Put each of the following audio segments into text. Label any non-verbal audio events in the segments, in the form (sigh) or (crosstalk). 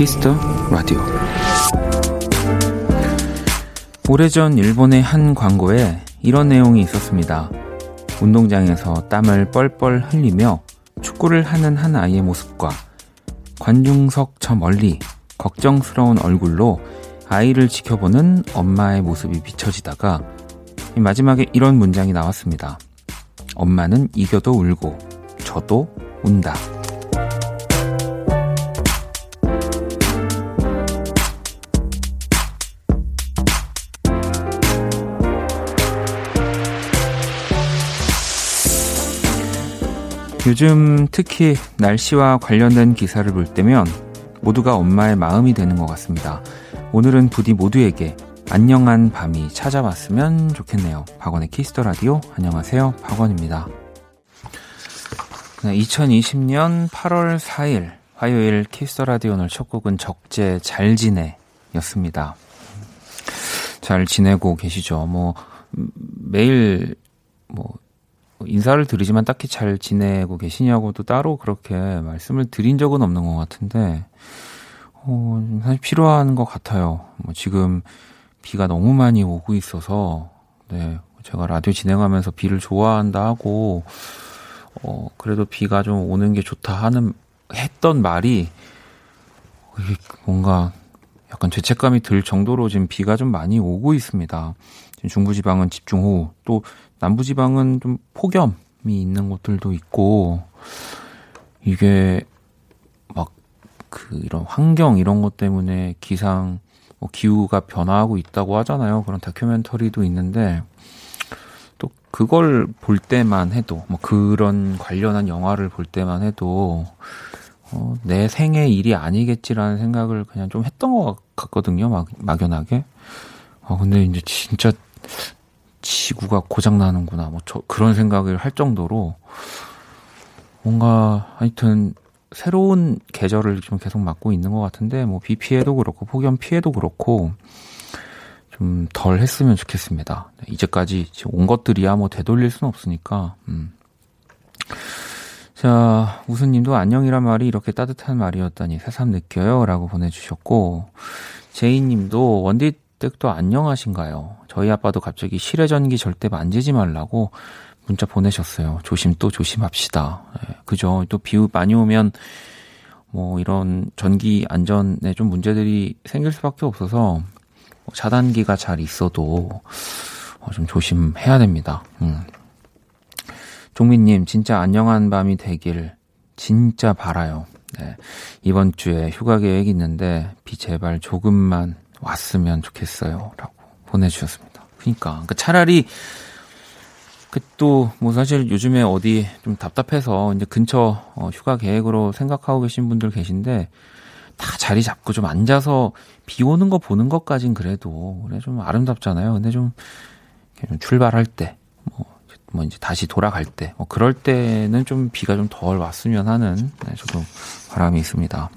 Kiss the Radio 오래전 일본의 한 광고에 이런 내용이 있었습니다. 운동장에서 땀을 뻘뻘 흘리며 축구를 하는 한 아이의 모습과 관중석 저 멀리 걱정스러운 얼굴로 아이를 지켜보는 엄마의 모습이 비춰지다가 마지막에 이런 문장이 나왔습니다. 엄마는 이겨도 울고 저도 운다. 요즘 특히 날씨와 관련된 기사를 볼 때면 모두가 엄마의 마음이 되는 것 같습니다. 오늘은 부디 모두에게 안녕한 밤이 찾아왔으면 좋겠네요. 박원의 Kiss the Radio. 안녕하세요. 박원입니다. 2020년 8월 4일 화요일 Kiss the Radio 오늘 첫 곡은 적재 잘 지내였습니다. 잘 지내고 계시죠? 뭐, 매일, 뭐, 인사를 드리지만 딱히 잘 지내고 계시냐고도 따로 그렇게 말씀을 드린 적은 없는 것 같은데, 어, 사실 필요한 것 같아요. 뭐 지금 비가 너무 많이 오고 있어서, 네, 제가 라디오 진행하면서 비를 좋아한다 하고, 어, 그래도 비가 좀 오는 게 좋다 하는, 했던 말이, 뭔가 약간 죄책감이 들 정도로 지금 비가 좀 많이 오고 있습니다. 지금 중부지방은 집중호우, 또 남부지방은 좀 폭염이 있는 곳들도 있고, 이게 막 그 이런 환경 이런 것 때문에 기상, 뭐 기후가 변화하고 있다고 하잖아요. 그런 다큐멘터리도 있는데, 또 그걸 볼 때만 해도, 뭐 그런 관련한 영화를 볼 때만 해도, 어, 내 생의 일이 아니겠지라는 생각을 그냥 좀 했던 것 같거든요. 막, 막연하게. 아, 근데 이제 진짜 지구가 고장 나는구나. 뭐, 저, 그런 생각을 할 정도로 뭔가 하여튼 새로운 계절을 좀 계속 맞고 있는 것 같은데, 뭐, 비 피해도 그렇고, 폭염 피해도 그렇고, 좀 덜 했으면 좋겠습니다. 이제까지 온 것들이야 뭐 되돌릴 수는 없으니까, 음. 자, 우수님도 안녕이란 말이 이렇게 따뜻한 말이었다니 새삼 느껴요. 라고 보내주셨고, 제이님도 원디 댁도 안녕하신가요? 저희 아빠도 갑자기 실외전기 절대 만지지 말라고 문자 보내셨어요. 조심 또 조심합시다. 예, 그죠. 또 비 많이 오면 뭐 이런 전기 안전에 좀 문제들이 생길 수밖에 없어서 뭐 차단기가 잘 있어도 어, 좀 조심해야 됩니다. 음. 종민님, 진짜 안녕한 밤이 되길 진짜 바라요. 네. 이번 주에 휴가 계획 있는데 비 제발 조금만 왔으면 좋겠어요. 라고 보내주셨습니다. 그니까. 그러니까 차라리, 그 또, 뭐 사실 요즘에 어디 좀 답답해서 이제 근처 어, 휴가 계획으로 생각하고 계신 분들 계신데, 다 자리 잡고 좀 앉아서 비 오는 거 보는 것까진 그래도, 그래 좀 아름답잖아요. 근데 좀, 좀 출발할 때, 뭐, 뭐 이제 다시 돌아갈 때, 뭐 그럴 때는 좀 비가 좀 덜 왔으면 하는, 네, 저도 바람이 있습니다.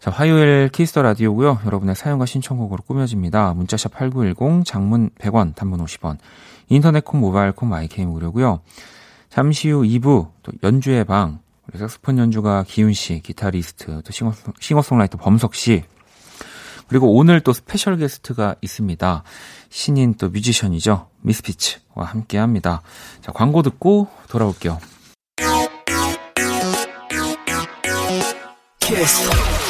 자, 화요일 Kiss the Radio고요. 여러분의 사연과 신청곡으로 꾸며집니다. 문자샵 8910, 장문 100원, 단문 50원, 인터넷 콩, 모바일 콩, my K 무료고요. 잠시 후 2부, 또 연주의 방, 우리 색소폰 연주가 기훈 씨, 기타리스트, 또 싱어, 싱어송라이터 범석 씨, 그리고 오늘 또 스페셜 게스트가 있습니다. 신인 또 뮤지션이죠. 미스피츠와 함께 합니다. 자, 광고 듣고 돌아올게요. 키스.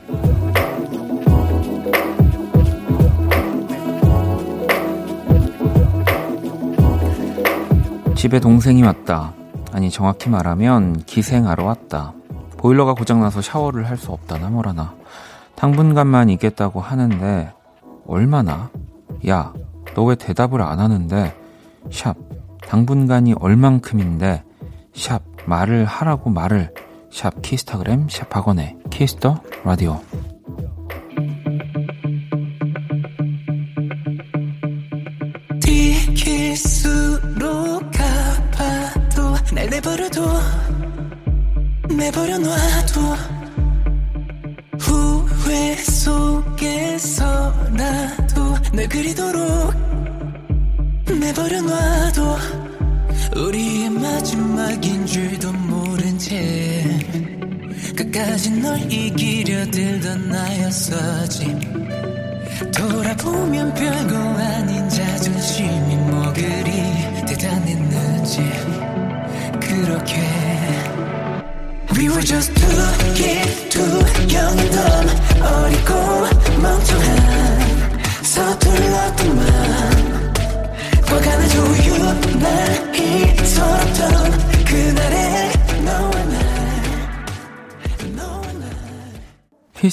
집에 동생이 왔다. 아니 정확히 말하면 기생하러 왔다. 보일러가 고장나서 샤워를 할 수 없다나 뭐라나. 당분간만 있겠다고 하는데 얼마나? 야, 너 왜 대답을 안 하는데? 샵, 당분간이 얼만큼인데? 샵, 말을 하라고 말을. 샵 Kisstagram 샵 박원의 Kiss the Radio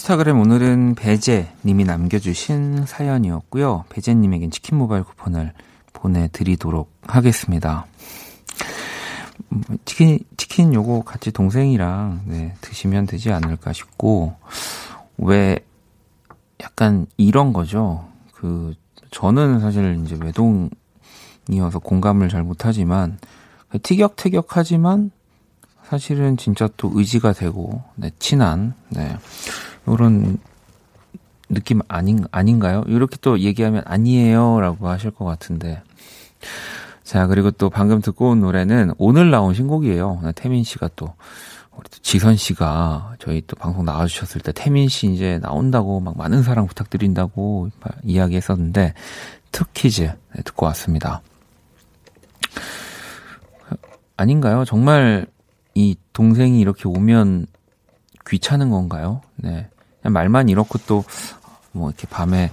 히스타그램 오늘은 배제님이 남겨주신 사연이었고요. 배제님에겐 치킨 모바일 쿠폰을 보내드리도록 하겠습니다. 음, 치킨, 치킨 요거 같이 동생이랑 네, 드시면 되지 않을까 싶고, 왜 약간 이런 거죠. 그, 저는 사실 이제 외동이어서 공감을 잘 못하지만, 티격태격하지만, 사실은 진짜 또 의지가 되고, 네, 친한, 네, 요런 느낌 아닌, 아닌가요? 이렇게 또 얘기하면 아니에요. 라고 하실 것 같은데. 자, 그리고 또 방금 듣고 온 노래는 오늘 나온 신곡이에요. 네, 태민 씨가 또, 우리 또 지선 씨가 저희 또 방송 나와 주셨을 때 태민 씨 이제 나온다고 막 많은 사랑 부탁드린다고 이야기 했었는데, 특키즈 네, 듣고 왔습니다. 아닌가요? 정말 이 동생이 이렇게 오면 귀찮은 건가요? 네. 말만 이렇고 또, 뭐, 이렇게 밤에,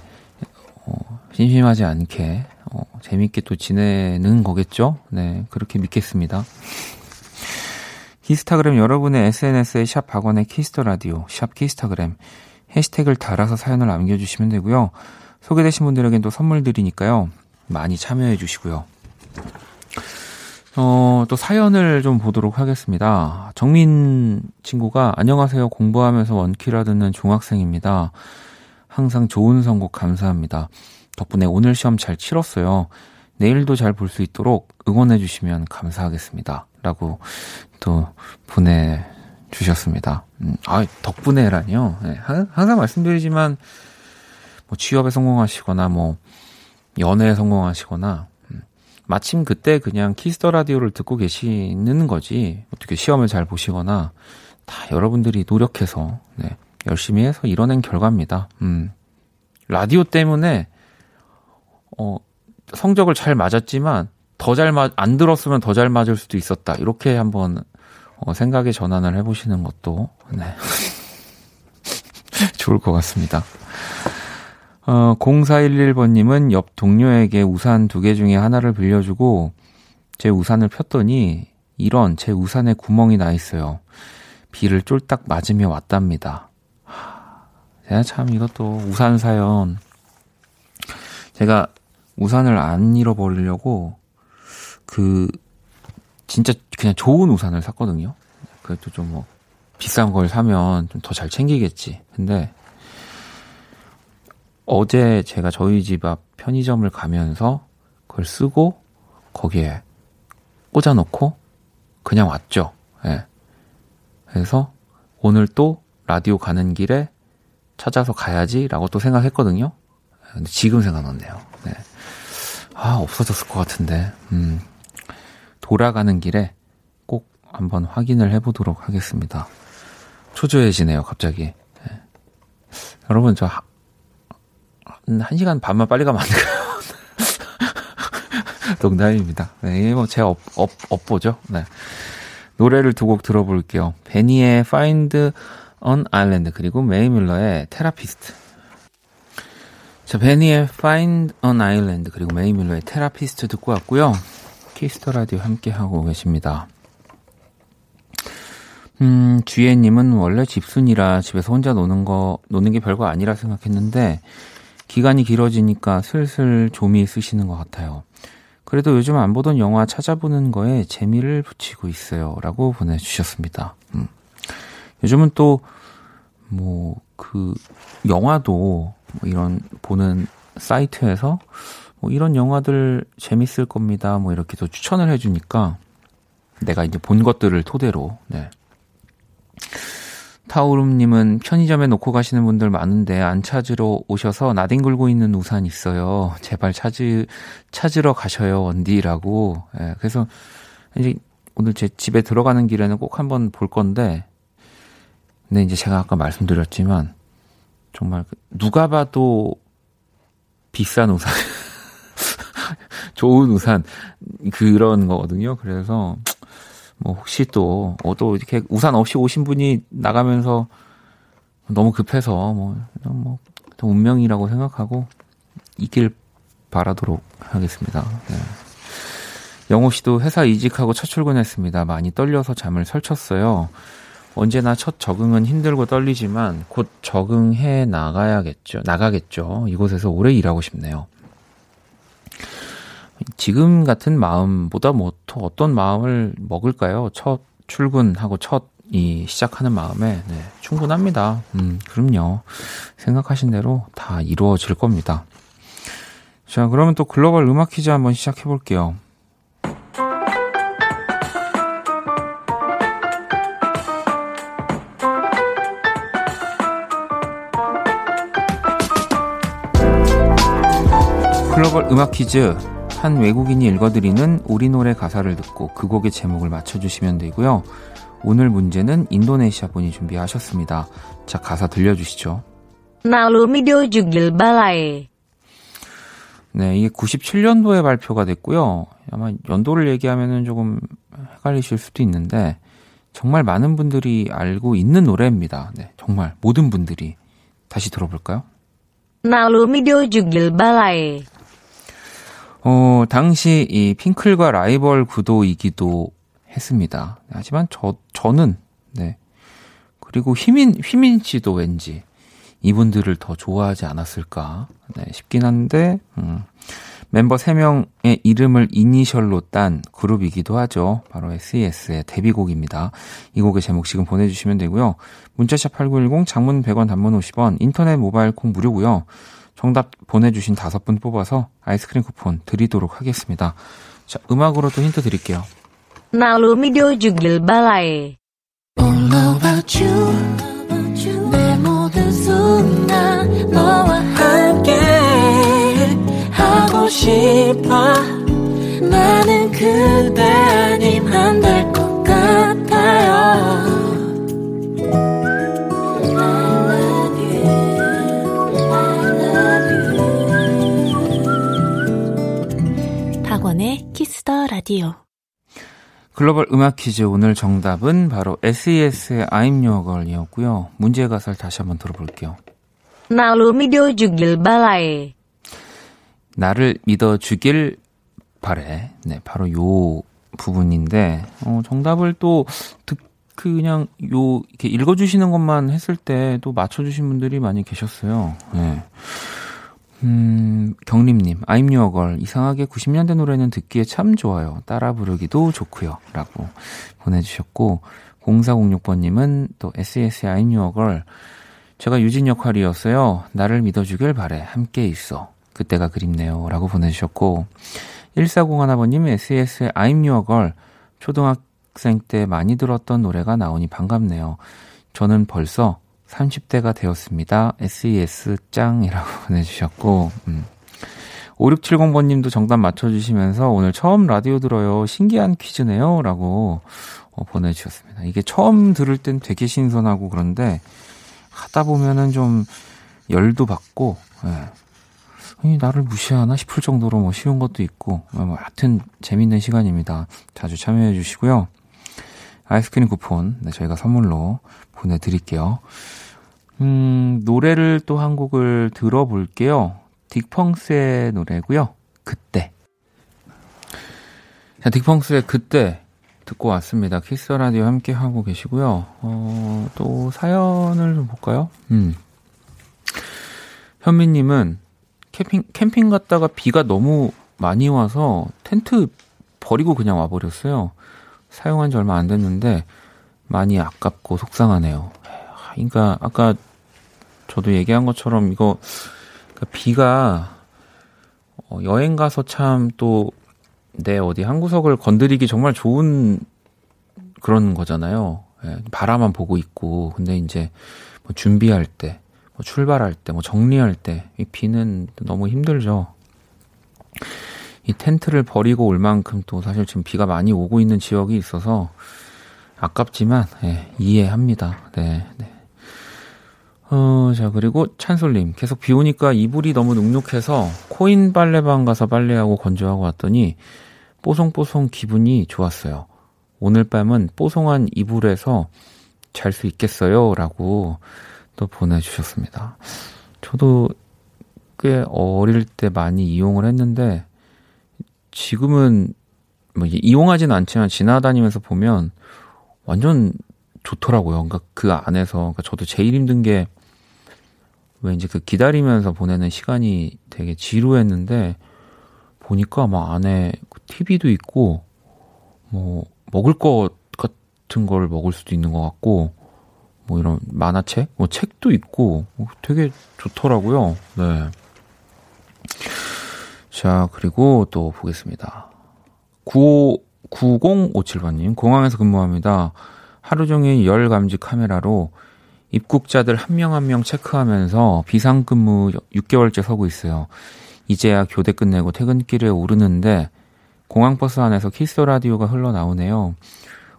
어, 심심하지 않게, 어, 재밌게 또 지내는 거겠죠? 네. 그렇게 믿겠습니다. Kisstagram 여러분의 SNS에 샵 박원의 Kiss the Radio, 샵 Kisstagram, 해시태그를 달아서 사연을 남겨주시면 되고요. 소개되신 분들에겐 또 선물 드리니까요. 많이 참여해 주시고요. 어, 또 사연을 좀 보도록 하겠습니다. 정민 친구가 안녕하세요. 공부하면서 원키라 듣는 중학생입니다. 항상 좋은 선곡 감사합니다. 덕분에 오늘 시험 잘 치렀어요. 내일도 잘 볼 수 있도록 응원해 주시면 감사하겠습니다. 라고 또 보내 주셨습니다. 음, 아, 덕분에라니요. 네, 항상 말씀드리지만, 뭐 취업에 성공하시거나, 뭐, 연애에 성공하시거나, 마침 그때 그냥 Kiss the Radio를 듣고 계시는 거지. 어떻게 시험을 잘 보시거나 다 여러분들이 노력해서 네, 열심히 해서 이뤄낸 결과입니다. 음. 라디오 때문에 어 성적을 잘 맞았지만 더 잘 맞 안 들었으면 더 잘 맞을 수도 있었다. 이렇게 한번 어, 생각의 전환을 해보시는 것도 네. (laughs) 좋을 것 같습니다. 어, 0411번님은 옆 동료에게 우산 두 개 중에 하나를 빌려주고 제 우산을 폈더니 이런 제 우산에 구멍이 나 있어요. 비를 쫄딱 맞으며 왔답니다. 제가 참 이것도 우산 사연. 제가 우산을 안 잃어버리려고 그 진짜 그냥 좋은 우산을 샀거든요. 그래도 좀 뭐 비싼 걸 사면 좀 더 잘 챙기겠지. 근데 어제 제가 저희 집 앞 편의점을 가면서 그걸 쓰고 거기에 꽂아놓고 그냥 왔죠. 예. 그래서 오늘 또 라디오 가는 길에 찾아서 가야지라고 또 생각했거든요. 근데 지금 생각났네요. 네. 아, 없어졌을 것 같은데. 음. 돌아가는 길에 꼭 한번 확인을 해보도록 하겠습니다. 초조해지네요, 갑자기. 네. 여러분, 저 한 시간 반만 빨리 가면 안 될까요? (laughs) 농담입니다. 네, 뭐, 제 업, 업, 업보죠. 네. 노래를 두 곡 들어볼게요. 베니의 Find an Island, 그리고 메이 뮬러의 Therapist. 자, 베니의 Find an Island, 그리고 메이 뮬러의 Therapist 듣고 왔고요. Kiss the Radio 함께 하고 계십니다. 음, 주혜님은 원래 집순이라 집에서 혼자 노는 거, 노는 게 별거 아니라 생각했는데, 기간이 길어지니까 슬슬 좀이 쓰시는 것 같아요. 그래도 요즘 안 보던 영화 찾아보는 거에 재미를 붙이고 있어요. 라고 보내주셨습니다. 음. 요즘은 또, 뭐, 그, 영화도 뭐 이런 보는 사이트에서 뭐 이런 영화들 재밌을 겁니다. 뭐 이렇게 또 추천을 해주니까 내가 이제 본 것들을 토대로, 네. 타오름님은 편의점에 놓고 가시는 분들 많은데 안 찾으러 오셔서 나뒹 굴고 있는 우산 있어요. 제발 찾으, 찾으러 가셔요, 원디라고. 예, 그래서 이제 오늘 제 집에 들어가는 길에는 꼭 한번 볼 건데, 근데 이제 제가 아까 말씀드렸지만, 정말 그 누가 봐도 비싼 우산, (laughs) 좋은 우산, 그런 거거든요. 그래서, 뭐 혹시 또, 어, 또 이렇게 우산 없이 오신 분이 나가면서 너무 급해서 뭐, 뭐, 운명이라고 생각하고 있길 바라도록 하겠습니다. 네. 영호 씨도 회사 이직하고 첫 출근했습니다. 많이 떨려서 잠을 설쳤어요. 언제나 첫 적응은 힘들고 떨리지만 곧 적응해 나가야겠죠. 나가겠죠. 이곳에서 오래 일하고 싶네요. 지금 같은 마음보다 뭐 또 어떤 마음을 먹을까요? 첫 출근하고 첫 이 시작하는 마음에 네, 충분합니다. 음, 그럼요. 생각하신 대로 다 이루어질 겁니다. 자, 그러면 또 글로벌 음악 퀴즈 한번 시작해 볼게요. 글로벌 음악 퀴즈 한 외국인이 읽어드리는 우리 노래 가사를 듣고 그 곡의 제목을 맞춰주시면 되고요. 오늘 문제는 인도네시아 분이 준비하셨습니다. 자, 가사 들려주시죠. 나루미디오 주길 발라에. 네, 이게 97년도에 발표가 됐고요. 아마 연도를 얘기하면 조금 헷갈리실 수도 있는데 정말 많은 분들이 알고 있는 노래입니다. 네, 정말 모든 분들이 다시 들어볼까요? 나루미디오 주길 발라에. 어, 당시 이 핑클과 라이벌 구도이기도 했습니다. 하지만 저, 저는, 네. 그리고 휘민, 휘민 씨도 왠지 이분들을 더 좋아하지 않았을까, 네, 싶긴 한데, 음, 멤버 3명의 이름을 이니셜로 딴 그룹이기도 하죠. 바로 SES의 데뷔곡입니다. 이 곡의 제목 지금 보내주시면 되고요. 문자샵 8910, 장문 100원, 단문 50원, 인터넷 모바일 콩 무료고요. 정답 보내주신 다섯 분 뽑아서 아이스크림 쿠폰 드리도록 하겠습니다. 자, 음악으로 또 힌트 드릴게요. 나루미디오 주길 발라에. All about you 내 모든 순간 너와 함께 하고 싶어 나는 그대 Kiss the Radio. 글로벌 음악 퀴즈 오늘 정답은 바로 SES의 I'm Your Girl이었고요. 문제 가사를 다시 한번 들어볼게요. 나를 믿어주길 바래. 나를 믿어주길 바래. 네, 바로 요 부분인데, 어, 정답을 또, 듣, 그냥 요, 이렇게 읽어주시는 것만 했을 때 또 맞춰주신 분들이 많이 계셨어요. 네. 음, 경림님, girl. 이상하게 90년대 노래는 듣기에 참 좋아요. 따라 부르기도 좋고요 라고 보내주셨고, 0406번님은 또 your girl. 제가 유진 역할이었어요. 나를 믿어주길 바래. 함께 있어. 그때가 그립네요. 라고 보내주셨고, 1401번님 SES의 I'm your girl. 초등학생 때 많이 들었던 노래가 나오니 반갑네요. 저는 벌써 30대가 되었습니다. SES 짱이라고 (laughs) 보내주셨고, 음. 5670번님도 정답 맞춰주시면서 오늘 처음 라디오 들어요. 신기한 퀴즈네요. 라고 어, 보내주셨습니다. 이게 처음 들을 땐 되게 신선하고 그런데 하다 보면은 좀 열도 받고, 예. 아니, 나를 무시하나 싶을 정도로 뭐 쉬운 것도 있고, 뭐 하여튼 재밌는 시간입니다. 자주 참여해 주시고요. 아이스크림 쿠폰 네, 저희가 선물로 보내드릴게요. 음, 노래를 또 한 곡을 들어볼게요. 딕펑스의 노래고요. 그때. 자, 딕펑스의 그때 듣고 왔습니다. 키스 라디오 함께 하고 계시고요. 어, 또 사연을 좀 볼까요? 음. 현미님은 캠핑, 캠핑 갔다가 비가 너무 많이 와서 텐트 버리고 그냥 와버렸어요. 사용한 지 얼마 안 됐는데 많이 아깝고 속상하네요. 그러니까 아까 저도 얘기한 것처럼 이거 그러니까 비가 어, 여행 가서 참 또 내 어디 한 구석을 건드리기 정말 좋은 그런 거잖아요. 예, 바라만 보고 있고 근데 이제 뭐 준비할 때, 뭐 출발할 때, 뭐 정리할 때 이 비는 너무 힘들죠. 이 텐트를 버리고 올 만큼 또 사실 지금 비가 많이 오고 있는 지역이 있어서 아깝지만 예, 이해합니다. 네, 네. 어, 자, 그리고 찬솔님. 계속 비 오니까 이불이 너무 눅눅해서 코인 빨래방 가서 빨래하고 건조하고 왔더니 뽀송뽀송 기분이 좋았어요. 오늘 밤은 뽀송한 이불에서 잘 수 있겠어요? 라고 또 보내주셨습니다. 저도 꽤 어릴 때 많이 이용을 했는데 지금은 뭐 이용하진 않지만 지나다니면서 보면 완전 좋더라고요. 그러니까 그 안에서 그러니까 저도 제일 힘든 게 왜 이제 그 기다리면서 보내는 시간이 되게 지루했는데 보니까 막 안에 TV도 있고 뭐 먹을 것 같은 걸 먹을 수도 있는 것 같고 뭐 이런 만화책, 뭐 책도 있고 되게 좋더라고요. 네. 자, 그리고 또 보겠습니다. 95, 9057번님, 공항에서 근무합니다. 하루 종일 열 감지 카메라로 입국자들 한명 한 명 체크하면서 비상근무 6개월째 서고 있어요. 이제야 교대 끝내고 퇴근길에 오르는데 공항버스 안에서 키스 라디오가 흘러나오네요.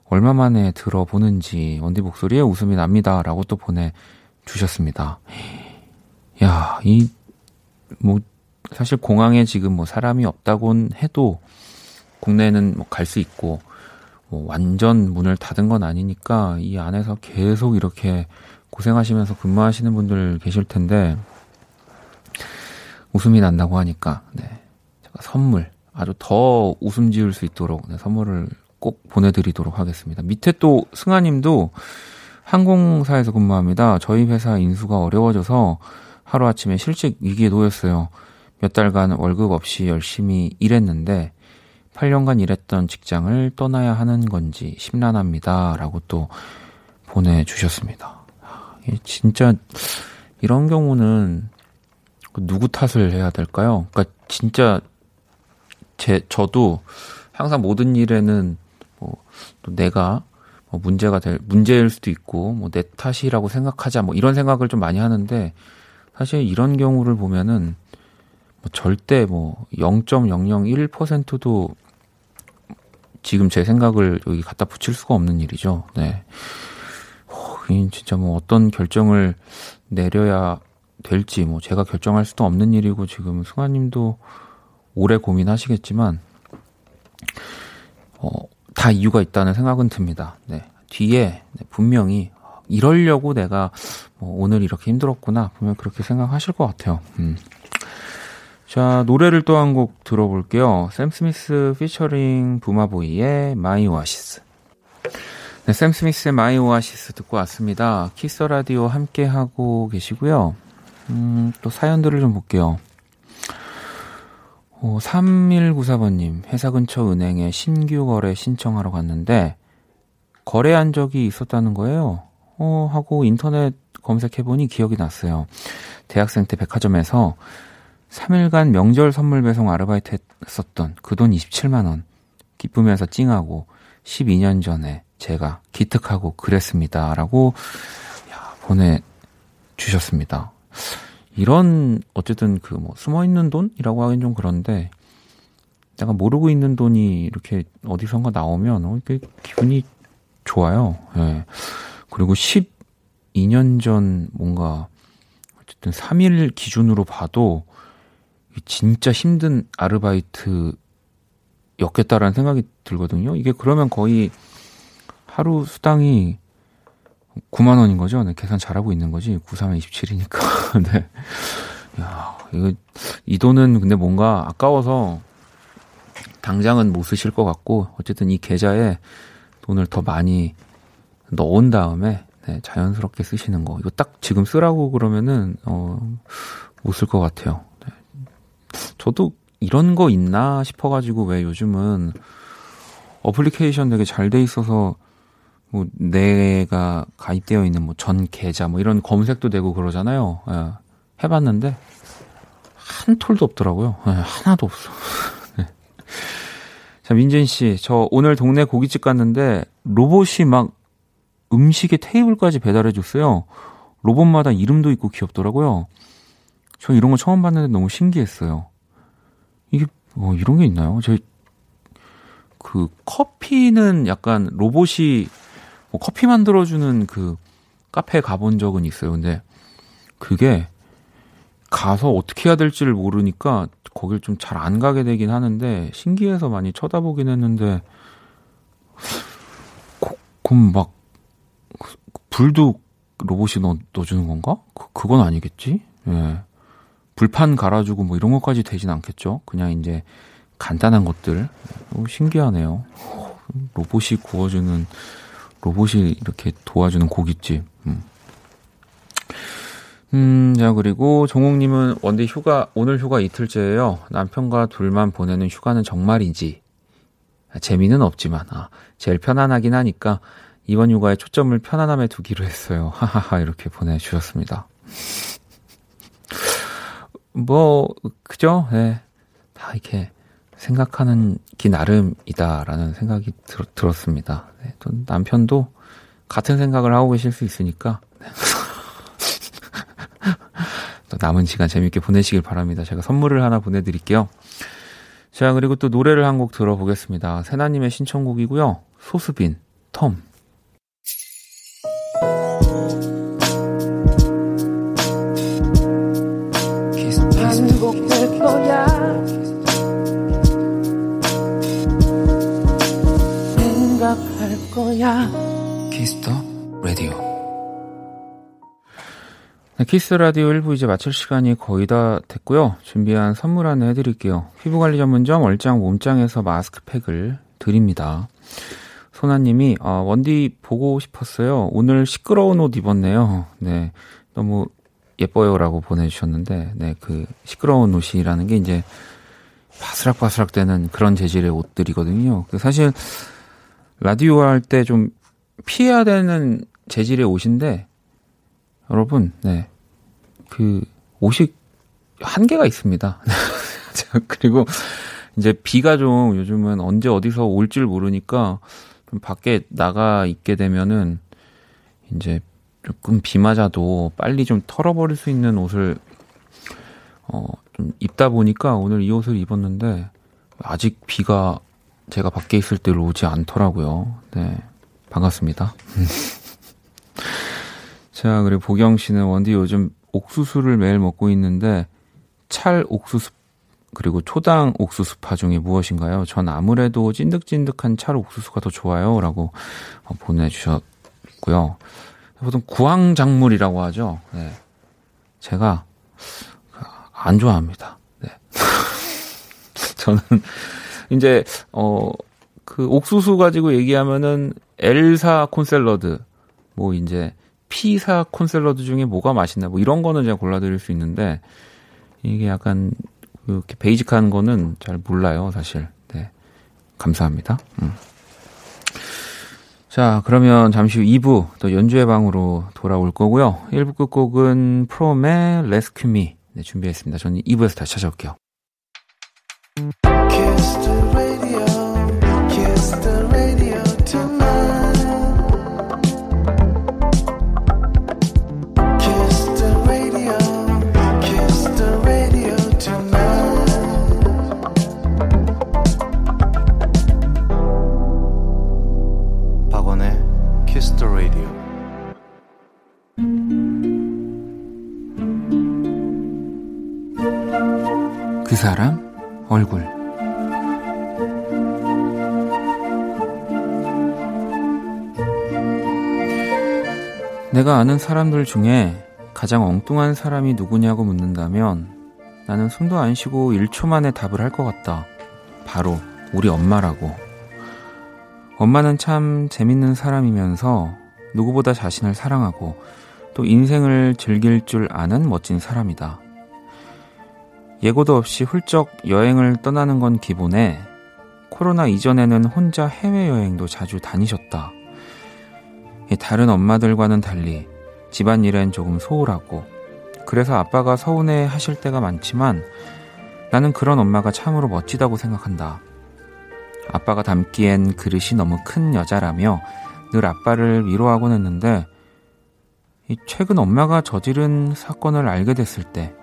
얼마 만에 들어보는지 원디 목소리에 웃음이 납니다. 라고 또 보내주셨습니다. 야, 이, 뭐, 사실 공항에 지금 뭐 사람이 없다곤 해도 국내는 뭐 갈 수 있고 뭐 완전 문을 닫은 건 아니니까 이 안에서 계속 이렇게 고생하시면서 근무하시는 분들 계실 텐데 웃음이 난다고 하니까 네. 제가 선물 아주 더 웃음 지을 수 있도록 네, 선물을 꼭 보내드리도록 하겠습니다. 밑에 또 승아님도 항공사에서 근무합니다. 저희 회사 인수가 어려워져서 하루아침에 실직 위기에 놓였어요. 몇 달간 월급 없이 열심히 일했는데 8년간 일했던 직장을 떠나야 하는 건지 심란합니다. 라고 또 보내주셨습니다. 진짜 이런 경우는 누구 탓을 해야 될까요? 그러니까 진짜 제 저도 항상 모든 일에는 뭐 또 내가 뭐 문제가 될 문제일 수도 있고 뭐 내 탓이라고 생각하자 뭐 이런 생각을 좀 많이 하는데 사실 이런 경우를 보면은 뭐 절대 뭐 0.001%도 지금 제 생각을 여기 갖다 붙일 수가 없는 일이죠. 네. 어, 진짜 뭐 어떤 결정을 내려야 될지 뭐 제가 결정할 수도 없는 일이고 지금 승아님도 오래 고민하시겠지만 어, 다 이유가 있다는 생각은 듭니다. 네. 뒤에 네, 분명히 이러려고 내가 뭐 오늘 이렇게 힘들었구나 분명 그렇게 생각하실 것 같아요. 음. 자 노래를 또 한 곡 들어볼게요. 샘 스미스 피처링 버나 보이의 My Oasis. 네, 샘 스미스의 My Oasis 듣고 왔습니다. Kiss the Radio 함께 하고 계시고요. 음, 또 사연들을 좀 볼게요. 어, 3194번님, 회사 근처 은행에 신규 거래 신청하러 갔는데, 거래한 적이 있었다는 거예요. 어, 하고 인터넷 검색해보니 기억이 났어요. 대학생 때 백화점에서 3일간 명절 선물 배송 아르바이트 했었던 그 돈 27만원. 기쁘면서 찡하고 12년 전에 제가 기특하고 그랬습니다. 라고 보내주셨습니다. 이런 어쨌든 그 뭐 숨어 있는 돈이라고 하긴 좀 그런데 내가 모르고 있는 돈이 이렇게 어디선가 나오면 어, 이게 기분이 좋아요. 예. 그리고 12년 전 뭔가 어쨌든 3일 기준으로 봐도 진짜 힘든 아르바이트였겠다라는 생각이 들거든요. 이게 그러면 거의 하루 수당이 9만 원인 거죠? 네, 계산 잘하고 있는 거지. 9, 3은 27이니까. 네. 야, 이거, 이 돈은 근데 뭔가 아까워서 당장은 못 쓰실 것 같고, 어쨌든 이 계좌에 돈을 더 많이 넣은 다음에, 네, 자연스럽게 쓰시는 거. 이거 딱 지금 쓰라고 그러면은, 어, 못 쓸 것 같아요. 네. 저도 이런 거 있나 싶어가지고 왜 요즘은 어플리케이션 되게 잘 돼 있어서 뭐 내가 가입되어 있는 뭐 전 계좌 뭐 이런 검색도 되고 그러잖아요. 예. 해봤는데 한 톨도 없더라고요. 예, 하나도 없어. 네. (laughs) 자, 민진 씨, 저 오늘 동네 고깃집 갔는데 로봇이 막 음식에 테이블까지 배달해 줬어요. 로봇마다 이름도 있고 귀엽더라고요. 저 이런 거 처음 봤는데 너무 신기했어요. 이게 뭐 이런 게 있나요? 저희 그 커피는 약간 로봇이 뭐 커피 만들어주는 그 카페에 가본 적은 있어요. 근데 그게 가서 어떻게 해야 될지를 모르니까 거길 좀 잘 안 가게 되긴 하는데 신기해서 많이 쳐다보긴 했는데 고, 그럼 막 불도 로봇이 넣, 넣어주는 건가? 그, 그건 아니겠지? 예. 불판 갈아주고 뭐 이런 것까지 되진 않겠죠? 그냥 이제 간단한 것들. 너무 신기하네요. 로봇이 구워주는, 로봇이 이렇게 도와주는 고깃집. 음. 음, 자, 그리고 종옥님은 원디 휴가, 오늘 휴가 이틀째예요 남편과 둘만 보내는 휴가는 정말인지. 아, 재미는 없지만, 아, 제일 편안하긴 하니까 이번 휴가에 초점을 편안함에 두기로 했어요. (laughs) 하하하, 이렇게 보내주셨습니다. 뭐, 그죠? 네. 다 이렇게 생각하는 기 나름이다라는 생각이 들, 들었습니다. 네, 또 남편도 같은 생각을 하고 계실 수 있으니까. 네. (laughs) 또 남은 시간 재밌게 보내시길 바랍니다. 제가 선물을 하나 보내드릴게요. 자, 그리고 또 노래를 한 곡 들어보겠습니다. 세나님의 신청곡이고요. 소수빈, 톰. 거야 Kiss the Radio. 네, Kiss the Radio 1부 이제 마칠 시간이 거의 다 됐고요. 준비한 선물 하나 해드릴게요. 피부관리 전문점 얼짱 몸짱에서 마스크팩을 드립니다. 소나님이 어, 원디 보고 싶었어요. 오늘 시끄러운 옷 입었네요. 네, 너무 예뻐요라고 보내주셨는데, 네, 그 시끄러운 옷이라는 게 이제 바스락바스락 되는 그런 재질의 옷들이거든요. 그 사실 라디오 할 때 좀 피해야 되는 재질의 옷인데, 여러분, 네, 그 옷이 한계가 있습니다. (laughs) 그리고 이제 비가 좀 요즘은 언제 어디서 올 줄 모르니까 좀 밖에 나가 있게 되면은 이제 조금 비 맞아도 빨리 좀 털어버릴 수 있는 옷을 어, 좀 입다 보니까 오늘 이 옷을 입었는데 아직 비가 제가 밖에 있을 때로 오지 않더라고요. 네. 반갑습니다. (laughs) 자, 그리고 보경 씨는 원디 요즘 옥수수를 매일 먹고 있는데 찰 옥수수 그리고 초당 옥수수파 중에 무엇인가요? 전 아무래도 찐득찐득한 찰 옥수수가 더 좋아요. 라고 보내주셨고요. 보통 구황작물이라고 하죠. 네. 제가 안 좋아합니다. 네. (laughs) 저는 이제 어 그 옥수수 가지고 얘기하면은 엘사 콘샐러드 뭐 이제 피사 콘샐러드 중에 뭐가 맛있나 뭐 이런 거는 제가 골라드릴 수 있는데 이게 약간 그렇게 basic한 거는 잘 몰라요 사실. 네. 감사합니다. 음. 자, 그러면 잠시 후 2부 또 연주의 방으로 돌아올 거고요. 1부 끝곡은 프롬의 Rescue Me 네, 준비했습니다. 저는 2부에서 다시 찾아올게요. 내가 아는 사람들 중에 가장 엉뚱한 사람이 누구냐고 묻는다면 나는 숨도 안 쉬고 1초 만에 답을 할 것 같다. 바로 우리 엄마라고. 엄마는 참 재밌는 사람이면서 누구보다 자신을 사랑하고 또 인생을 즐길 줄 아는 멋진 사람이다. 예고도 없이 훌쩍 여행을 떠나는 건 기본에 코로나 이전에는 혼자 해외여행도 자주 다니셨다. 다른 엄마들과는 달리 집안일엔 조금 소홀하고 그래서 아빠가 서운해 하실 때가 많지만 나는 그런 엄마가 참으로 멋지다고 생각한다. 아빠가 닮기엔 그릇이 너무 큰 여자라며 늘 아빠를 위로하곤 했는데 이 최근 엄마가 저지른 사건을 알게 됐을 때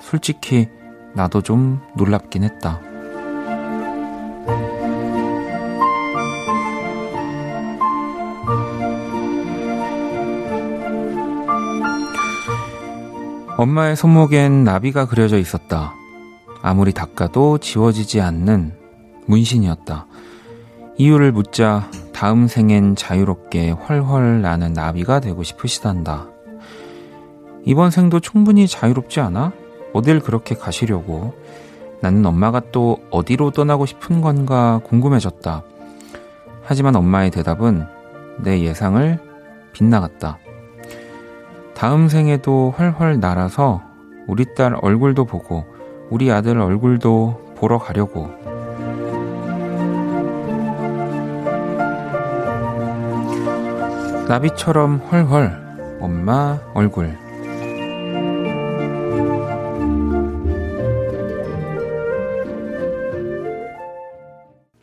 솔직히 나도 좀 놀랍긴 했다. 엄마의 손목엔 나비가 그려져 있었다. 아무리 닦아도 지워지지 않는 문신이었다. 이유를 묻자 다음 생엔 자유롭게 훨훨 나는 나비가 되고 싶으시단다. 이번 생도 충분히 자유롭지 않아? 어딜 그렇게 가시려고? 나는 엄마가 또 어디로 떠나고 싶은 건가 궁금해졌다. 하지만 엄마의 대답은 내 예상을 빗나갔다. 다음 생에도 훨훨 날아서 우리 딸 얼굴도 보고 우리 아들 얼굴도 보러 가려고. 나비처럼 훨훨 엄마 얼굴.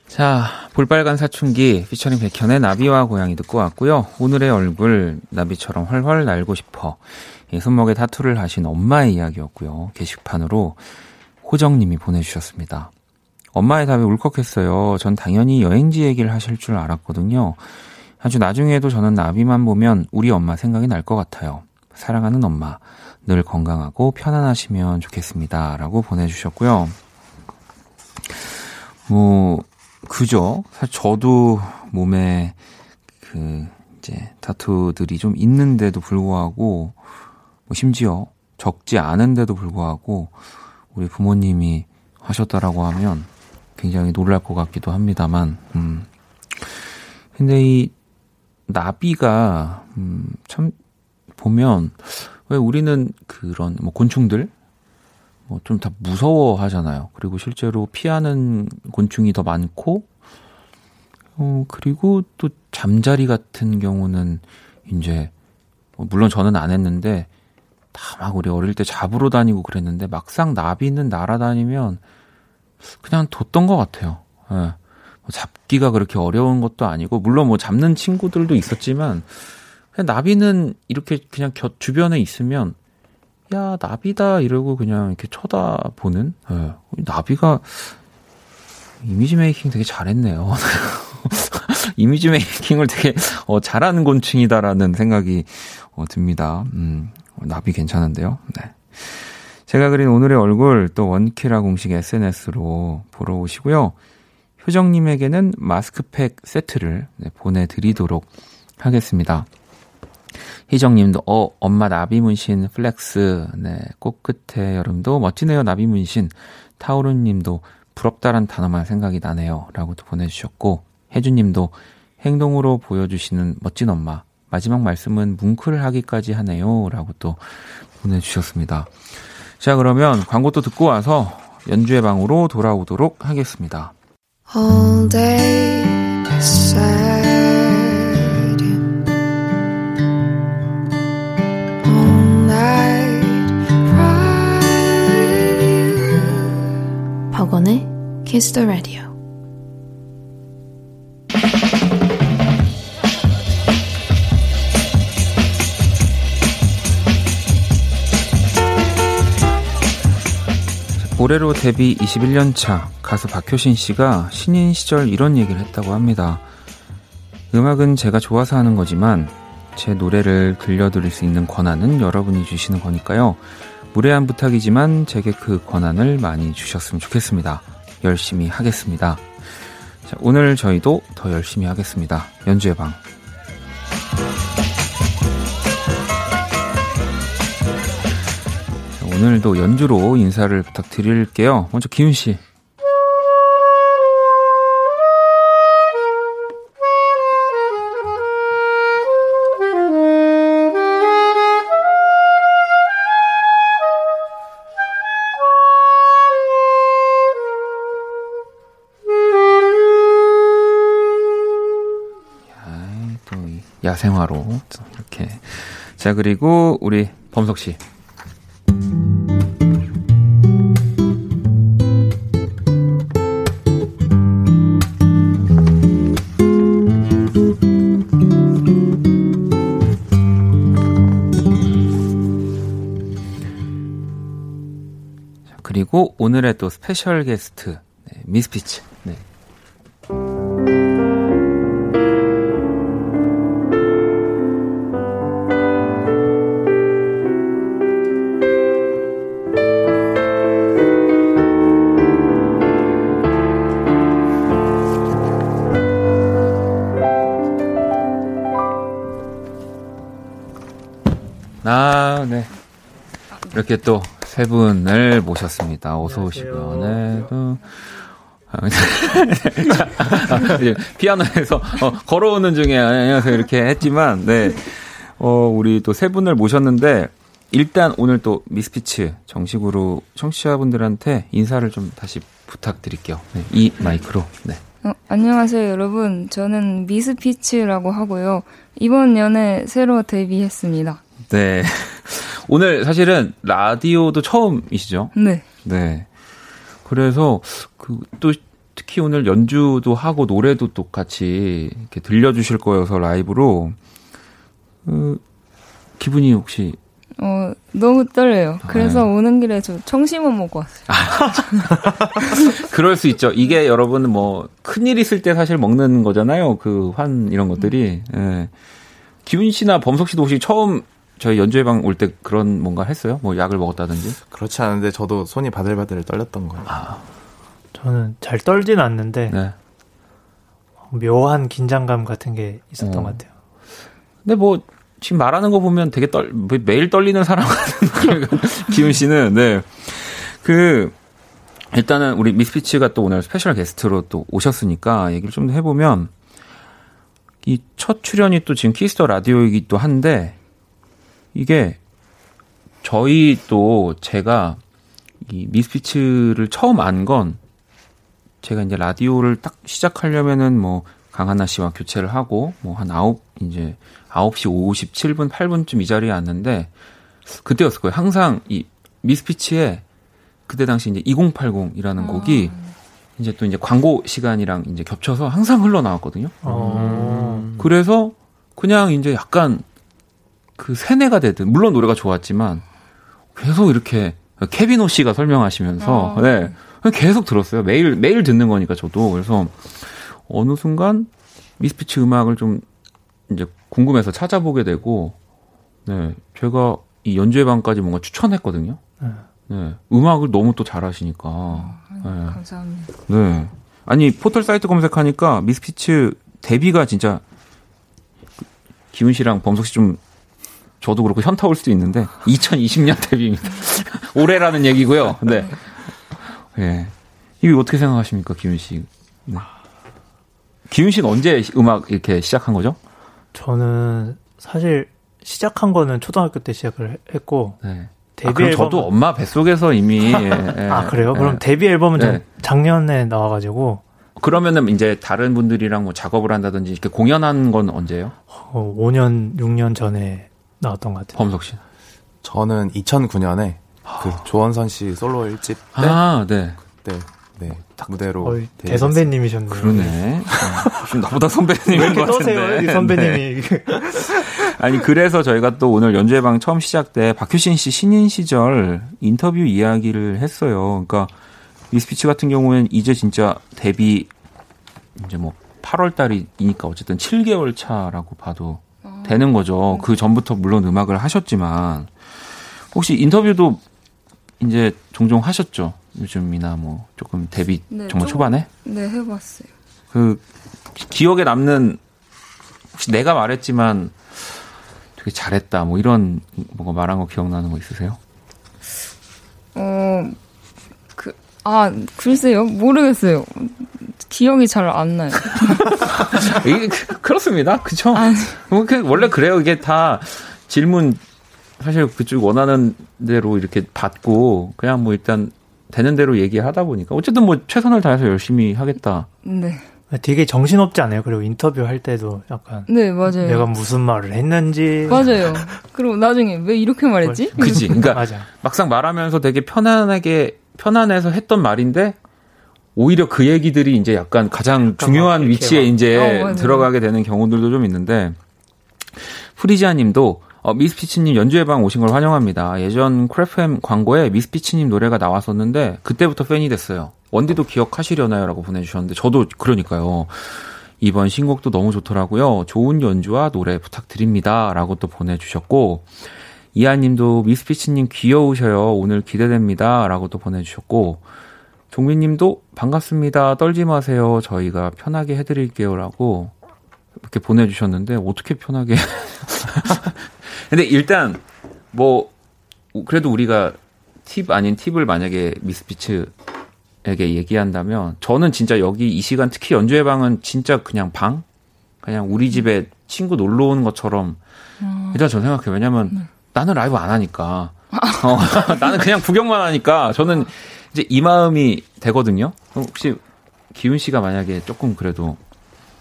자, 볼빨간 사춘기 피처링 백현의 나비와 고양이 듣고 왔고요. 오늘의 얼굴 나비처럼 훨훨 날고 싶어. 이 손목에 타투를 하신 엄마의 이야기였고요. 게시판으로 호정님이 보내주셨습니다. 엄마의 답이 울컥했어요. 전 당연히 여행지 얘기를 하실 줄 알았거든요. 아주 나중에도 저는 나비만 보면 우리 엄마 생각이 날 것 같아요. 사랑하는 엄마, 늘 건강하고 편안하시면 좋겠습니다. 라고 보내주셨고요. 뭐, 그죠. 사실 저도 몸에 그 이제 타투들이 좀 있는데도 불구하고 뭐 심지어 적지 않은데도 불구하고 우리 부모님이 하셨다라고 하면 굉장히 놀랄 것 같기도 합니다만, 음. 근데 이 나비가 음, 참 보면 왜 우리는 그런 뭐 곤충들 뭐 좀 다 무서워 하잖아요. 그리고 실제로 피하는 곤충이 더 많고, 어, 그리고 또 잠자리 같은 경우는 이제, 뭐 물론 저는 안 했는데, 다 막 우리 어릴 때 잡으러 다니고 그랬는데, 막상 나비는 날아다니면 그냥 뒀던 것 같아요. 예. 뭐 잡기가 그렇게 어려운 것도 아니고, 물론 뭐 잡는 친구들도 있었지만, 그냥 나비는 이렇게 그냥 곁, 주변에 있으면 야 나비다 이러고 그냥 이렇게 쳐다보는 예. 나비가 이미지 메이킹 되게 잘했네요. (laughs) 이미지 메이킹을 되게 어, 잘하는 곤충이다라는 생각이 어, 듭니다. 음, 나비 괜찮은데요. 네. 제가 그린 오늘의 얼굴 또 원키라 공식 SNS로 보러 오시고요. 효정님에게는 마스크팩 세트를 네, 보내드리도록 하겠습니다. 희정님도 어 엄마 나비 문신 flex 네 꽃끝에 여름도 멋지네요 나비 문신 타오르님도 부럽다란 단어만 생각이 나네요라고 도 보내주셨고 혜주님도 행동으로 보여주시는 멋진 엄마 마지막 말씀은 뭉클 하기까지 하네요라고 또 보내주셨습니다. 자 그러면 광고 또 듣고 와서 연주의 방으로 돌아오도록 하겠습니다. all day 박원의 Kiss the Radio. 올해로 데뷔 21년 차 가수 박효신 씨가 신인 시절 이런 얘기를 했다고 합니다. 음악은 제가 좋아서 하는 거지만 제 노래를 들려드릴 수 있는 권한은 여러분이 주시는 거니까요. 무례한 부탁이지만 제게 그 권한을 많이 주셨으면 좋겠습니다. 열심히 하겠습니다. 자, 오늘 저희도 더 열심히 하겠습니다. 연주의 방. 자, 오늘도 연주로 인사를 부탁드릴게요. 먼저 기훈 씨. 야생화로. 이렇게. 자 그리고 우리 범석 씨. 그리고 오늘의 또 스페셜 게스트. 네, 미스피치. 네, 이렇게 또 세 분을 모셨습니다. 어서 오시고요. 네. 또. (laughs) 아, 피아노에서 어, 걸어오는 중에 안녕하세요 이렇게 했지만 네. 어, 우리 또 세 분을 모셨는데 일단 오늘 또 미스피츠 정식으로 청취자분들한테 인사를 좀 다시 부탁드릴게요. 네, 이 마이크로. 네. 어, 안녕하세요, 여러분. 저는 미스피치라고 하고요. 이번 연에 새로 데뷔했습니다. 네. 오늘 사실은 라디오도 처음이시죠? 네. 네. 그래서 그 또 특히 오늘 연주도 하고 노래도 또 같이 이렇게 들려주실 거여서 라이브로 그 기분이 혹시 어, 너무 떨려요. 그래서 네. 오는 길에 저 청심원 먹고 왔어요. (laughs) 그럴 수 있죠. 이게 여러분 뭐 큰일 있을 때 사실 먹는 거잖아요. 그 환 이런 것들이. 예. 기훈 씨나 범석 씨도 혹시 처음 저희 연주의 방 올 때 그런 뭔가 했어요? 뭐 약을 먹었다든지? 그렇지 않은데 저도 손이 바들바들 떨렸던 거예요. 저는 잘 떨진 않는데 네. 묘한 긴장감 같은 게 있었던 어. 것 같아요. 근데 뭐 지금 말하는 거 보면 되게 떨뭐 매일 떨리는 사람 같은 (laughs) 기훈 씨는 네. 그 일단은 우리 미스피치가 또 오늘 special guest로 또 오셨으니까 얘기를 좀더 해보면 이 첫 출연이 또 지금 Kiss the Radio이기도 한데 이게 저희 또 제가 이 미스피츠를 처음 안 건 제가 이제 라디오를 딱 시작하려면은 뭐 강한나 씨와 교체를 하고 뭐 한 아홉 이제 9시 57분 8분쯤 이 자리에 왔는데 그때였을 거예요. 항상 이 미스피치에 그때 당시 이제 2080이라는 곡이 이제 또 이제 광고 시간이랑 이제 겹쳐서 항상 흘러나왔거든요. 어. 그래서 그냥 이제 약간 그 세뇌가 되든 물론 노래가 좋았지만 계속 이렇게 케비노 씨가 설명하시면서 아. 네 계속 들었어요 매일 매일 듣는 거니까 저도 그래서 어느 순간 미스피치 음악을 좀 이제 궁금해서 찾아보게 되고 네 제가 이 연주회 방까지 뭔가 추천했거든요 네. 네 음악을 너무 또 잘하시니까 네. 감사합니다. 네. 아니 포털 사이트 검색하니까 미스피츠 데뷔가 진짜 기훈 씨랑 범석 씨 좀 저도 그렇고 현타 올 수도 있는데 2020년 (laughs) 데뷔입니다. (laughs) 올해라는 얘기고요. 네. 예. 이거 어떻게 생각하십니까, 기훈 씨? 네. 기훈 씨는 언제 음악 이렇게 시작한 거죠? 저는 사실 시작한 거는 초등학교 때 시작을 했고 네. 데뷔 아, 그럼 앨범 저도 엄마 뱃속에서 이미 (laughs) 예, 예, 아 그래요? 예. 그럼 데뷔 앨범은 좀 네. 작년에 나와가지고 그러면은 이제 다른 분들이랑 뭐 작업을 한다든지 이렇게 공연한 건 언제예요? 어, 5년 6년 전에 나왔던 것 같아요. 범석 씨. 저는 2009년에 그 조원선 씨 솔로 1집 때 아, 네. 네, 네, 무대로 거의. 대선배님이셨네요. 그러네. 어, 좀 나보다 선배님인 것 떠세요, 같은데. 이 선배님이. 네. 아니 그래서 저희가 또 오늘 연주회 방 처음 시작 때 박효신 씨 신인 시절 인터뷰 이야기를 했어요. 그러니까 미스피치 같은 경우에는 이제 진짜 데뷔 이제 뭐 8월 달이니까 어쨌든 7개월 차라고 봐도 되는 거죠. 그 전부터 물론 음악을 하셨지만 혹시 인터뷰도 이제 종종 하셨죠. 요즘이나 뭐 조금 데뷔 네, 정말 조금- 초반에 네, 해봤어요. 그 기- 기억에 남는 혹시 내가 말했지만 되게 잘했다 뭐 이런 뭐가 말한 거 기억나는 거 있으세요? 어, 그, 아, 글쎄요. 모르겠어요. 기억이 잘 안 나요. (laughs) 이게 그- 그렇습니다. 그쵸? 아니. 뭐 그- 원래 그래요. 이게 다 질문 사실 그쪽 원하는 대로 이렇게 받고 그냥 뭐 일단 되는 대로 얘기하다 보니까 어쨌든 뭐 최선을 다해서 열심히 하겠다. 네. 되게 정신없지 않아요? 그리고 인터뷰 할 때도 약간 네, 맞아요. 내가 무슨 말을 했는지 맞아요. 그리고 나중에 왜 이렇게 말했지? 그지? 그러니까 (laughs) 맞아. 막상 말하면서 되게 편안하게 편안해서 했던 말인데 오히려 그 얘기들이 이제 약간 가장 중요한 막 이렇게 위치에 막- 이제 어. 들어가게 되는 경우들도 좀 있는데 프리지아 님도 어, 미스피치님 연주의 방 오신 걸 환영합니다. 예전 크래프햄 광고에 미스피치님 노래가 나왔었는데 그때부터 팬이 됐어요. 원디도 기억하시려나요? 라고 보내주셨는데 저도 그러니까요. 이번 신곡도 너무 좋더라고요. 좋은 연주와 노래 부탁드립니다. 라고 또 보내주셨고 이하님도 미스피치님 귀여우셔요. 오늘 기대됩니다. 라고 또 보내주셨고 종민님도 반갑습니다. 떨지 마세요. 저희가 편하게 해드릴게요. 라고 이렇게 보내주셨는데 어떻게 편하게 (laughs) 근데 일단 뭐 그래도 우리가 팁 아닌 팁을 만약에 미스피츠에게 얘기한다면 저는 진짜 여기 이 시간 특히 연주회 방은 진짜 그냥 방 그냥 우리 집에 친구 놀러 오는 것처럼 일단 저 생각해 요. 왜냐면 나는 라이브 안 하니까 (laughs) 어, (laughs) 나는 그냥 구경만 하니까 저는 이제 이 마음이 되거든요. 그럼 혹시 기훈 씨가 만약에 조금 그래도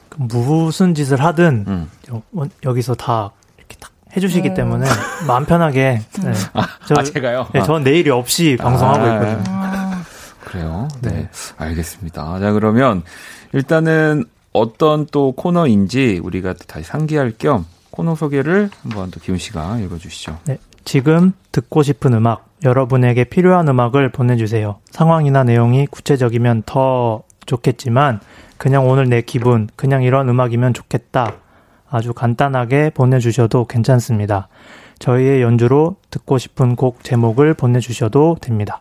그 무슨 짓을 하든 음. 여- 여기서 다 이렇게 딱 해주시기 음. 때문에 마음 편하게. 네. 저, 아 제가요. 네, 전 내일이 없이 방송하고 아, 있거든요. 아, 그래요? 네. 네. 알겠습니다. 자, 그러면 일단은 어떤 또 코너인지 우리가 또 다시 상기할 겸 코너 소개를 한번 또 기훈 씨가 읽어주시죠. 네, 지금 듣고 싶은 음악, 여러분에게 필요한 음악을 보내주세요. 상황이나 내용이 구체적이면 더 좋겠지만, 그냥 오늘 내 기분, 그냥 이런 음악이면 좋겠다. 아주 간단하게 보내주셔도 괜찮습니다. 저희의 연주로 듣고 싶은 곡 제목을 보내주셔도 됩니다.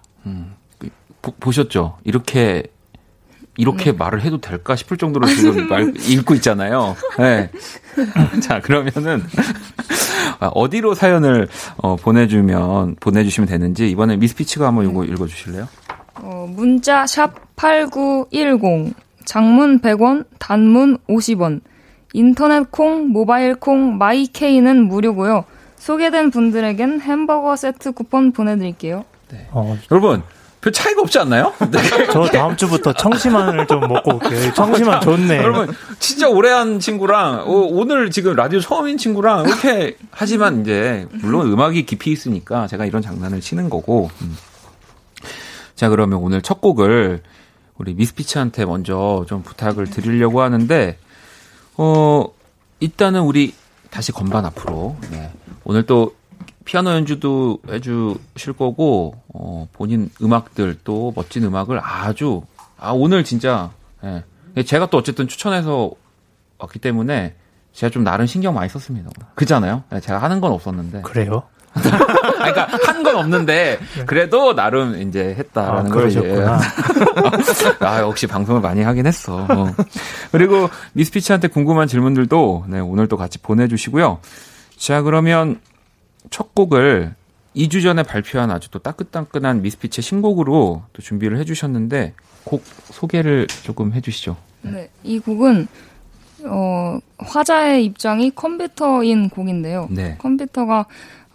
보, 보셨죠? 이렇게 이렇게 말을 해도 될까 싶을 정도로 지금 (laughs) 말 읽고 있잖아요. 네. (laughs) 자, 그러면은 아, 어디로 사연을 어, 보내주면 보내주시면 되는지 이번에 미스피치가 한번 이거 읽어주실래요? 어, 문자 샵 8910 장문 100원 단문 50원 인터넷 콩 모바일 콩 마이케이는 무료고요. 소개된 분들에겐 햄버거 세트 쿠폰 보내드릴게요. 어, 여러분 별 차이가 없지 않나요? (laughs) 네. 저 다음 주부터 청심환을 좀 먹고 올게요. 청심환 좋네. 여러분 진짜 오래 한 친구랑 어, 오늘 지금 라디오 처음인 친구랑 이렇게 하지만 이제 물론 음악이 깊이 있으니까 제가 이런 장난을 치는 거고 음. 자 그러면 오늘 첫 곡을 우리 미스피치한테 먼저 좀 부탁을 드리려고 하는데 어 일단은 우리 다시 건반 앞으로 네. 오늘 또 피아노 연주도 해주실 거고 어, 본인 음악들 또 멋진 음악을 아주 아 오늘 진짜 예. 제가 또 어쨌든 추천해서 왔기 때문에 제가 좀 나름 신경 많이 썼습니다. 그잖아요. 예, 제가 하는 건 없었는데. 그래요? (laughs) 아, 그러니까 한 건 없는데 그래도 나름 이제 아, 했다라는 거지. 그러셨구나. (laughs) 아 역시 방송을 많이 하긴 했어. 어. 그리고 미스피치한테 궁금한 질문들도 네, 오늘 또 같이 보내주시고요. 자 그러면 첫 곡을 2주 전에 발표한 아주 또 따끈따끈한 미스피치의 신곡으로 또 준비를 해주셨는데 곡 소개를 조금 해주시죠. 네, 이 곡은 어, 화자의 입장이 컴퓨터인 곡인데요. 네. 컴퓨터가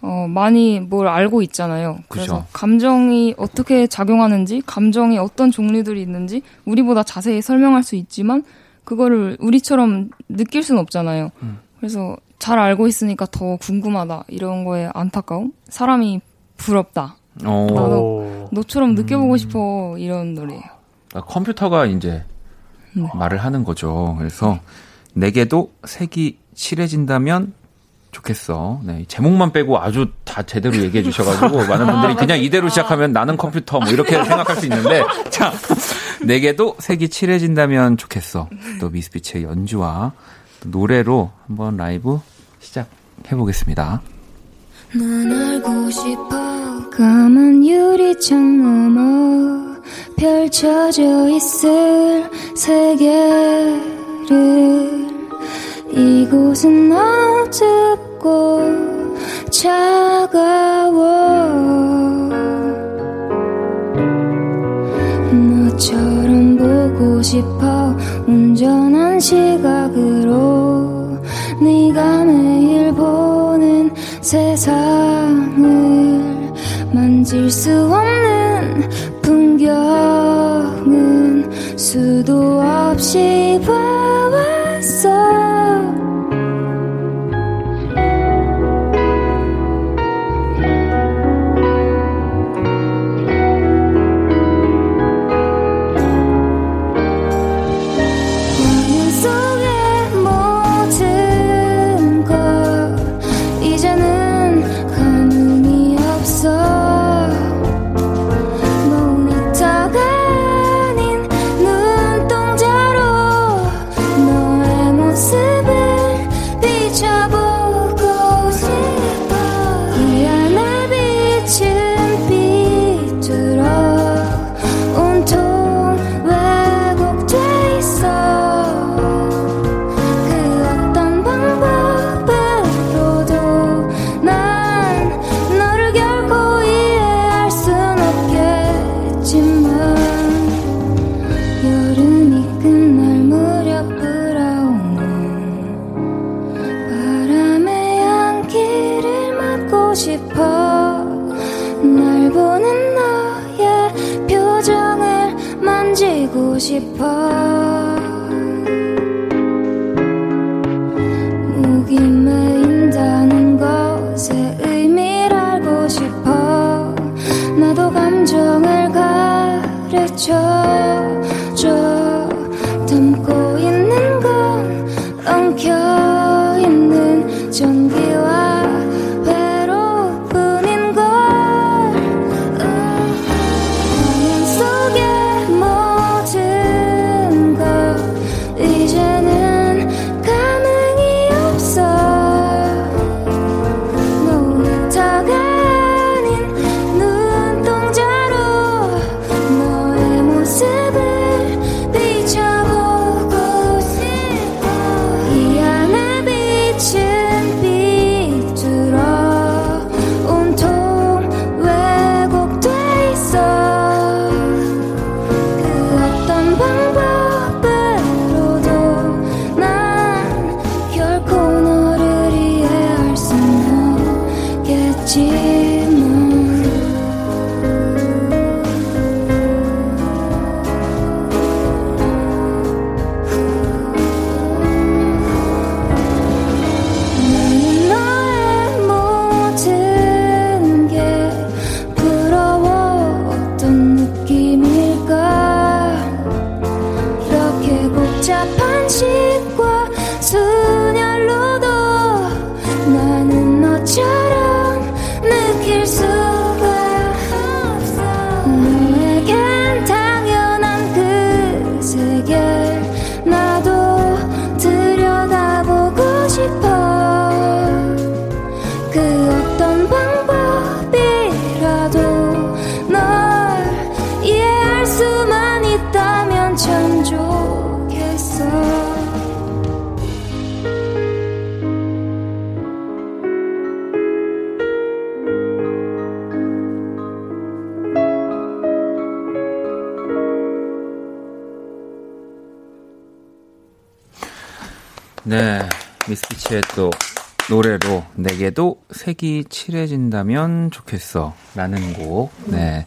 어, 많이 뭘 알고 있잖아요. 그래서 그죠. 감정이 어떻게 작용하는지, 감정이 어떤 종류들이 있는지 우리보다 자세히 설명할 수 있지만 그거를 우리처럼 느낄 수는 없잖아요. 음. 그래서 잘 알고 있으니까 더 궁금하다 이런 거에 안타까움, 사람이 부럽다. 어, 나도 오. 너처럼 느껴보고 싶어 이런 노래예요. 아, 컴퓨터가 이제 네. 말을 하는 거죠. 그래서 내게도 색이 칠해진다면 좋겠어. 네, 제목만 빼고 아주 다 제대로 얘기해 주셔가지고 (laughs) 많은 분들이 그냥 이대로 시작하면 나는 컴퓨터 뭐 이렇게 생각할 수 있는데 자 내게도 색이 칠해진다면 좋겠어. 또 미스피치의 연주와 또 노래로 한번 라이브 시작해 보겠습니다. 넌 알고 싶어. 까만 유리창 너머. 펼쳐져 있을 세계를. 이곳은 어둡고 차가워. 너처럼 보고 싶어. 온전한 시각으로 네가 매일 보는 세상을 만질 수 없는 풍경은 수도 없이 봐 미스피치의 또 노래로 내게도 색이 칠해진다면 좋겠어 라는 곡, 네,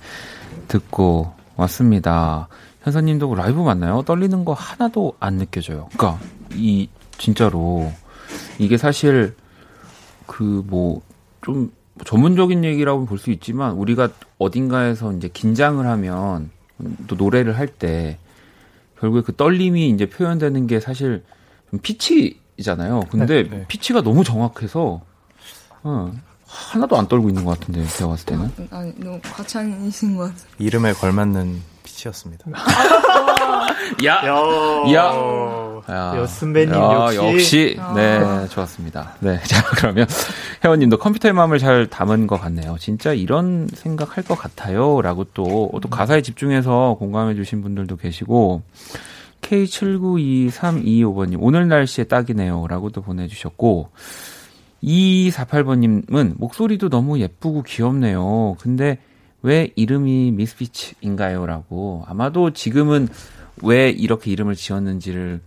듣고 왔습니다. 현사님도 라이브 맞나요? 떨리는 거 하나도 안 느껴져요. 그니까, 이, 진짜로, 이게 사실, 그, 뭐, 좀, 전문적인 얘기라고 볼 수 있지만, 우리가 어딘가에서 이제 긴장을 하면, 또 노래를 할 때, 결국에 그 떨림이 이제 표현되는 게 사실 좀 피치 잖아요. 근데 네, 네. 피치가 너무 정확해서 어, 하나도 안 떨고 있는 것 같은데 제가 봤을 때는. 아니 너무 과찬이신 것 같아요. 이름에 걸맞는 빛이었습니다. (laughs) 야, 야, 야. 야, 여순배님 야, 역시. 아. 네 좋았습니다. 네, (laughs) 자 그러면 혜원님도 컴퓨터의 마음을 잘 담은 것 같네요. 진짜 이런 생각할 것 같아요.라고 또 또 가사에 집중해서 공감해주신 분들도 계시고 K792325번님 오늘 날씨에 딱이네요.라고도 보내주셨고 2248번님은 목소리도 너무 예쁘고 귀엽네요. 근데 왜 이름이 미스피치인가요? 라고. 아마도 지금은 왜 이렇게 이름을 지었는지를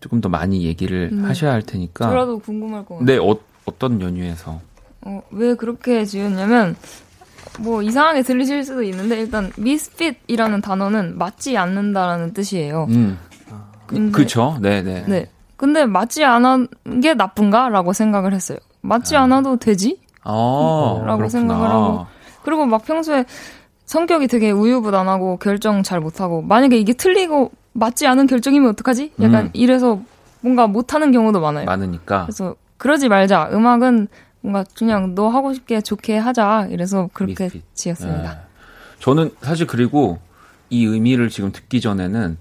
조금 더 많이 얘기를 네. 하셔야 할 테니까. 저라도 궁금할 것 같아요. 네, 어, 어떤 연유에서. 어, 왜 그렇게 지었냐면 뭐 이상하게 들리실 수도 있는데 일단 misfit이라는 단어는 맞지 않는다라는 뜻이에요. 음. 그, 근데- 그쵸. 네네. 네. 근데 맞지 않은 게 나쁜가라고 생각을 했어요. 맞지 않아도 되지? 어, 라고 그렇구나. 생각을 하고. 그리고 막 평소에 성격이 되게 우유부단하고 결정 잘 못하고 만약에 이게 틀리고 맞지 않은 결정이면 어떡하지? 약간 음. 이래서 뭔가 못하는 경우도 많아요. 많으니까. 그래서 그러지 말자. 음악은 뭔가 그냥 너 하고 싶게 좋게 하자. 이래서 그렇게 미스핏. 지었습니다. 네. 저는 사실 그리고 이 의미를 지금 듣기 전에는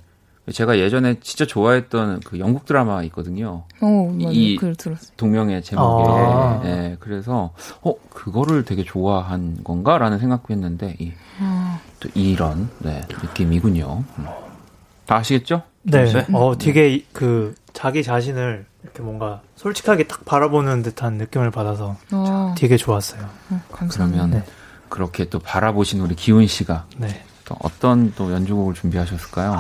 제가 예전에 진짜 좋아했던 그 영국 드라마 있거든요. 어. 이-. 동명의 제목에. 아. 예, 그래서, 어, 그거를 되게 좋아한 건가라는 생각도 했는데, 이, 아. 또 이런, 네, 느낌이군요. 음. 다 아시겠죠? 네. 네. 어, 되게 이- 그 자기 자신을 이렇게 뭔가 솔직하게 딱 바라보는 듯한 느낌을 받아서 어, 되게 좋았어요. 어, 감사합니다. 그러면, 네. 그렇게 또 바라보신 우리 기훈 씨가 네. 또 어떤 또 연주곡을 준비하셨을까요?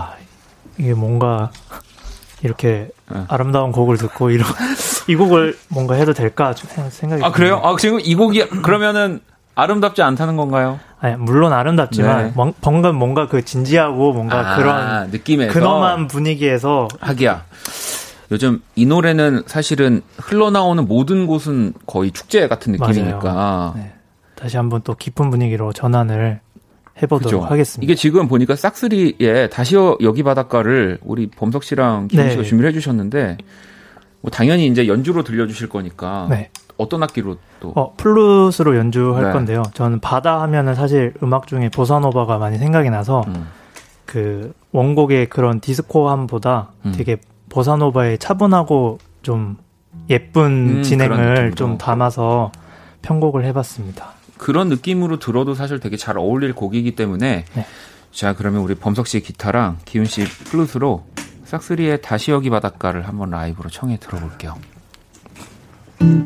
아, 이게 뭔가 이렇게 네. 아름다운 곡을 듣고 이런 (laughs) 이 곡을 뭔가 해도 될까 좀 생각이 아, 그래요? 아, 지금 이 곡이, 그러면은 아름답지 않다는 건가요? 아니, 물론 아름답지만 네. 뭔- 뭔가 뭔가 그 진지하고 뭔가 아, 그런 느낌에서 근엄한 분위기에서 하기야. 요즘 이 노래는 사실은 흘러나오는 모든 곳은 거의 축제 같은 느낌이니까. 네. 다시 한번 또 깊은 분위기로 전환을 해보도록 그죠. 하겠습니다. 이게 지금 보니까 싹쓰리에 다시 여- 여기 바닷가를 우리 범석 씨랑 김 네. 씨가 준비를 해주셨는데 뭐 당연히 이제 연주로 들려주실 거니까 네. 어떤 악기로 또 어, 플룻으로 연주할 네. 건데요. 저는 바다 하면은 사실 음악 중에 보사노바가 많이 생각이 나서 음. 그 원곡의 그런 디스코함보다 음. 되게 보사노바의 차분하고 좀 예쁜 음, 진행을. 좀 담아서 편곡을 해봤습니다. 그런 느낌으로 들어도 사실 되게 잘 어울릴 곡이기 때문에 네. 자 그러면 우리 범석 씨의 기타랑 기훈 씨 플룻으로 싹쓰리의 다시 여기 바닷가를 한번 라이브로 청해 들어볼게요. 아,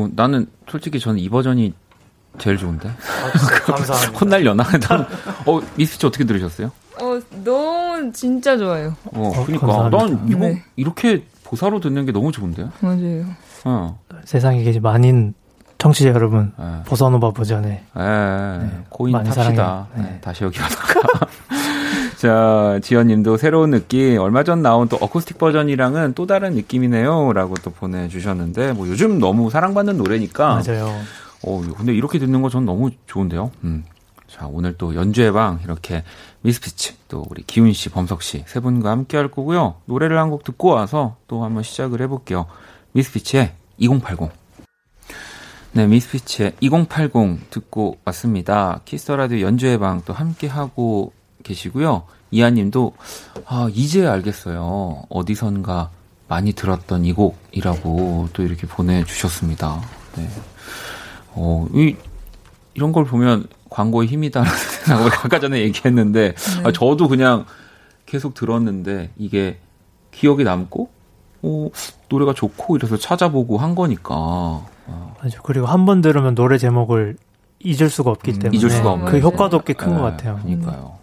좋은. 나는 솔직히 저는 이 버전이 제일 좋은데. (laughs) 감사합니다. 혼날려나? 어, 미스치 어떻게 들으셨어요? 어, 너무 진짜 좋아요. 어, 어, 그러니까 감사합니다. 난 이거 네. 이렇게 보사로 듣는 게 너무 좋은데요. 맞아요. 어, 세상에 계신 많은 청취자 여러분 예. 보사노바 버전에 예, 코인 많이 탑시다. 사랑해요. 네. 예, 다시 여기 와서가. (laughs) 자, 지연님도 새로운 느낌. 얼마 전 나온 또 어쿠스틱 버전이랑은 또 다른 느낌이네요.라고 또 보내주셨는데, 뭐 요즘 너무 사랑받는 노래니까. 맞아요. 어, 근데 이렇게 듣는 거 전 너무 좋은데요. 음. 자, 오늘 또 연주의 방 이렇게 미스피치 또 우리 기훈 씨, 범석 씨 세 분과 함께 할 거고요. 노래를 한 곡 듣고 와서 또 한번 시작을 해볼게요. 미스피치의 2080. 네, 미스피치의 2080 듣고 왔습니다. Kiss the Radio 연주의 방 또 함께 하고 계시고요. 이하님도 아 이제 알겠어요. 어디선가 많이 들었던 이 곡이라고 또 이렇게 보내주셨습니다. 네. 어, 이, 이런 걸 보면 광고의 힘이다라는 (laughs) 생각을 아까 전에 얘기했는데, 아, 저도 그냥 계속 들었는데, 이게 기억에 남고, 어, 노래가 좋고 이래서 찾아보고 한 거니까. 어, 맞아. 그리고 한 번 들으면 노래 제목을 잊을 수가 없기 때문에 음, 잊을 수가 없는. 그 효과도 꽤큰 네, 것 같아요. 그러니까요.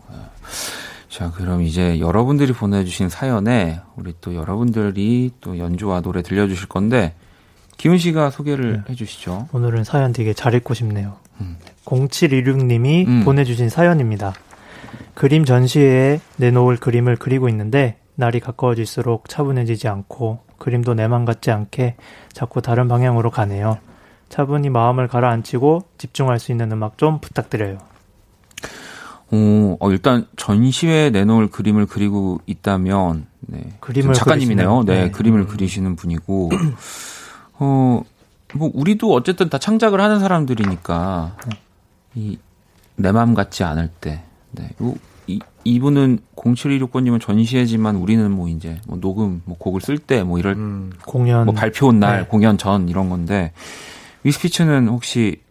네. 자, 그럼 이제 여러분들이 보내주신 사연에 우리 또 여러분들이 또 연주와 노래 들려주실 건데, 기훈 씨가 소개를 해주시죠. 오늘은 사연 되게 잘 읽고 싶네요. 음. 0716님이 음. 보내주신 사연입니다. 그림 전시회에 내놓을 그림을 그리고 있는데 날이 가까워질수록 차분해지지 않고 그림도 내 맘 같지 않게 자꾸 다른 방향으로 가네요. 차분히 마음을 가라앉히고 집중할 수 있는 음악 좀 부탁드려요. 오, 어, 일단 전시회에 내놓을 그림을 그리고 있다면, 네. 그림을 작가님이네요. 네, 네. 그림을 그리시는 분이고, (clears throat) 어, 뭐, 우리도 어쨌든 다 창작을 하는 사람들이니까, 이, 내맘 같지 않을 때, 네. 요- 이, 이분은 0716번님은 전시회지만 우리는 뭐 이제, 뭐 녹음, 뭐 곡을 쓸 때, 뭐 이럴 음, 공연 뭐 발표 날, 네. 공연 전 이런 건데 위스피츠는 혹시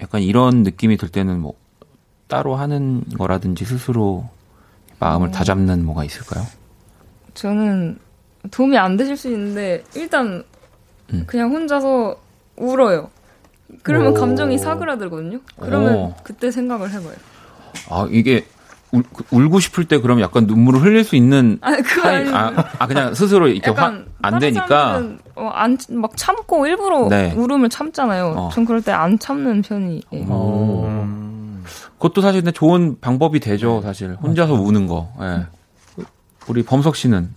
약간 이런 느낌이 들 때는 뭐 따로 하는 거라든지 스스로 마음을 다잡는 뭐가 있을까요? 저는 도움이 안 되실 수 있는데 일단 음. 그냥 혼자서 울어요. 그러면 오. 감정이 사그라들거든요. 그러면 오. 그때 생각을 해봐요. 아 이게 울, 그- 울고 싶을 때 그럼 약간 눈물을 흘릴 수 있는 아 그거 타입, 아, 아 그냥 스스로 이렇게 화, 약간 안 되니까 어, 안, 막 참고 일부러 네. 울음을 참잖아요. 어. 전 그럴 때 안 참는 편이에요. 오. 음, 그것도 사실 근데 좋은 방법이 되죠 사실 혼자서 우는 거. 예. 우리 범석 씨는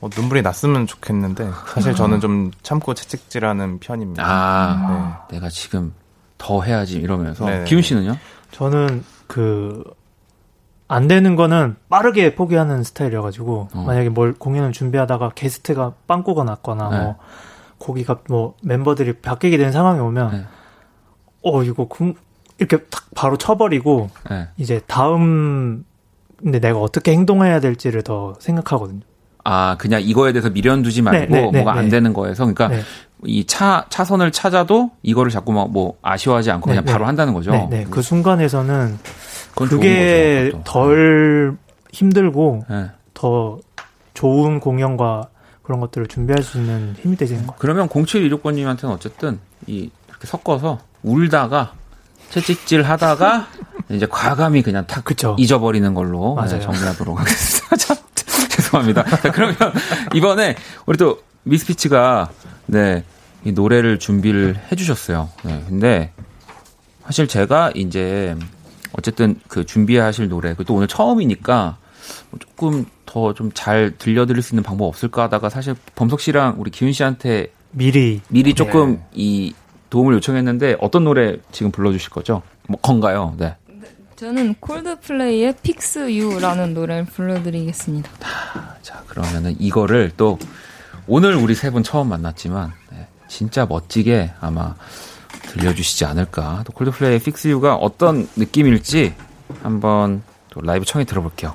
어, 눈물이 났으면 좋겠는데 사실 저는 좀 참고 채찍질하는 편입니다. 아 내가 지금 더 해야지 이러면서 네. 기훈 씨는요? 저는 그, 안 되는 거는 빠르게 포기하는 스타일이어가지고, 어. 만약에 뭘 공연을 준비하다가 게스트가 빵꾸가 났거나, 네. 뭐, 거기가 뭐, 멤버들이 바뀌게 된 상황이 오면, 네. 어, 이거, 금, 이렇게 탁 바로 쳐버리고, 예. 이제 다음, 근데 내가 어떻게 행동해야 될지를 더 생각하거든요. 아, 그냥 이거에 대해서 미련 두지 말고 네, 네, 네, 뭐가 안 네. 되는 거에서 그러니까 네. 이차 차선을 찾아도 이거를 자꾸 막 뭐 아쉬워하지 않고 네, 그냥 네. 바로 한다는 거죠. 네, 네. 그 순간에서는 그게 거죠. 덜 힘들고 네. 더 좋은 공연과 그런 것들을 준비할 수 있는 힘이 것 같아요. 그러면 0716번님한테는 어쨌든 이 이렇게 섞어서 울다가 채찍질 하다가 (laughs) 이제 과감히 그냥 탁 그쵸. 잊어버리는 걸로 맞아요. 네, 정리하도록 하겠습니다. (laughs) 자, 죄송합니다. 자, 그러면 이번에 우리 또 미스피치가 네, 이 노래를 준비를 해주셨어요. 네, 근데 사실 제가 이제 어쨌든 그 준비하실 노래, 그또 오늘 처음이니까 뭐 조금 더 좀 잘 들려드릴 수 있는 방법 없을까 하다가 사실 범석 씨랑 우리 기훈 씨한테 미리 미리 조금 네. 이 도움을 요청했는데 어떤 노래 지금 불러주실 거죠? 뭐 건가요? 네. 저는 콜드플레이의 Fix You라는 노래를 불러드리겠습니다. 자 그러면은 이거를 또 오늘 우리 세 분 처음 만났지만 네, 진짜 멋지게 아마 들려주시지 않을까. 또 콜드플레이의 Fix You가 어떤 느낌일지 한번 또 라이브 청해 들어볼게요.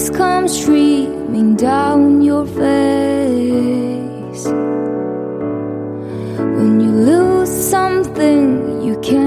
Tears come streaming down your face. When you lose something you can't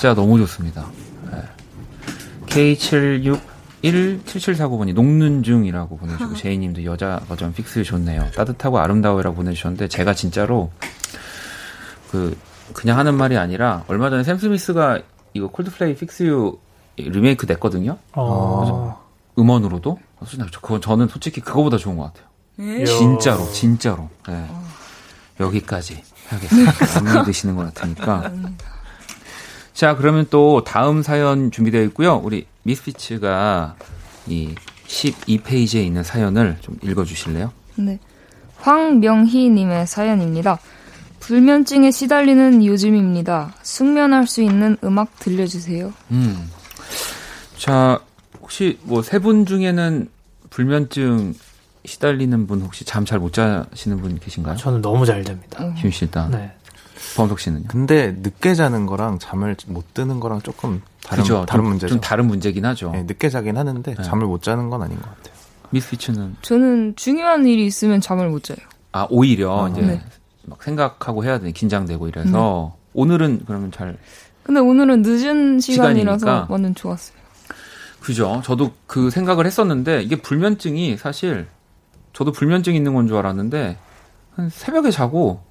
진짜 너무 좋습니다. 네. K7617749번이 녹는 중이라고 보내주고 (laughs) 제이님도 여자 버전 Fix 좋네요. 따뜻하고 아름다워라고 보내주셨는데 제가 진짜로 그 그냥 하는 말이 아니라 얼마 전에 샘 스미스가 이거 콜드플레이 Fix You 리메이크 냈거든요. 어, 음원으로도. 솔직히 그건 저는 솔직히 그거보다 좋은 것 같아요. 이야. 진짜로, 진짜로. 네. 여기까지 하겠습니다. 안 믿으시는 것 같으니까. 자, 그러면 또 다음 사연 준비되어 있고요. 우리 미스피츠가 이 12페이지에 있는 사연을 좀 읽어 주실래요? 네. 황명희 님의 사연입니다. 불면증에 시달리는 요즘입니다. 숙면할 수 있는 음악 들려주세요. 음. 자, 혹시 뭐 세 분 중에는 불면증 시달리는 분 혹시 잠 잘 못 자시는 분 계신가요? 저는 너무 잘 됩니다. 김씨 일단. 네. 범석 씨는요? 근데 늦게 자는 거랑 잠을 못 드는 거랑 조금 다른 그죠. 다른 좀, 문제죠. 좀 다른 문제긴 하죠. 네, 늦게 자긴 하는데 네. 잠을 못 자는 건 아닌 것 같아요. 미스 피츠는 저는 중요한 일이 있으면 잠을 못 자요. 아 오히려 어, 이제 네. 막 생각하고 해야 되니 긴장되고 이래서 오늘은 그러면 잘 근데 오늘은 늦은 시간이라서 시간이니까. 완전 좋았어요. 그죠. 저도 그 생각을 했었는데 이게 불면증이 사실 저도 불면증 있는 건 줄 알았는데 한 새벽에 자고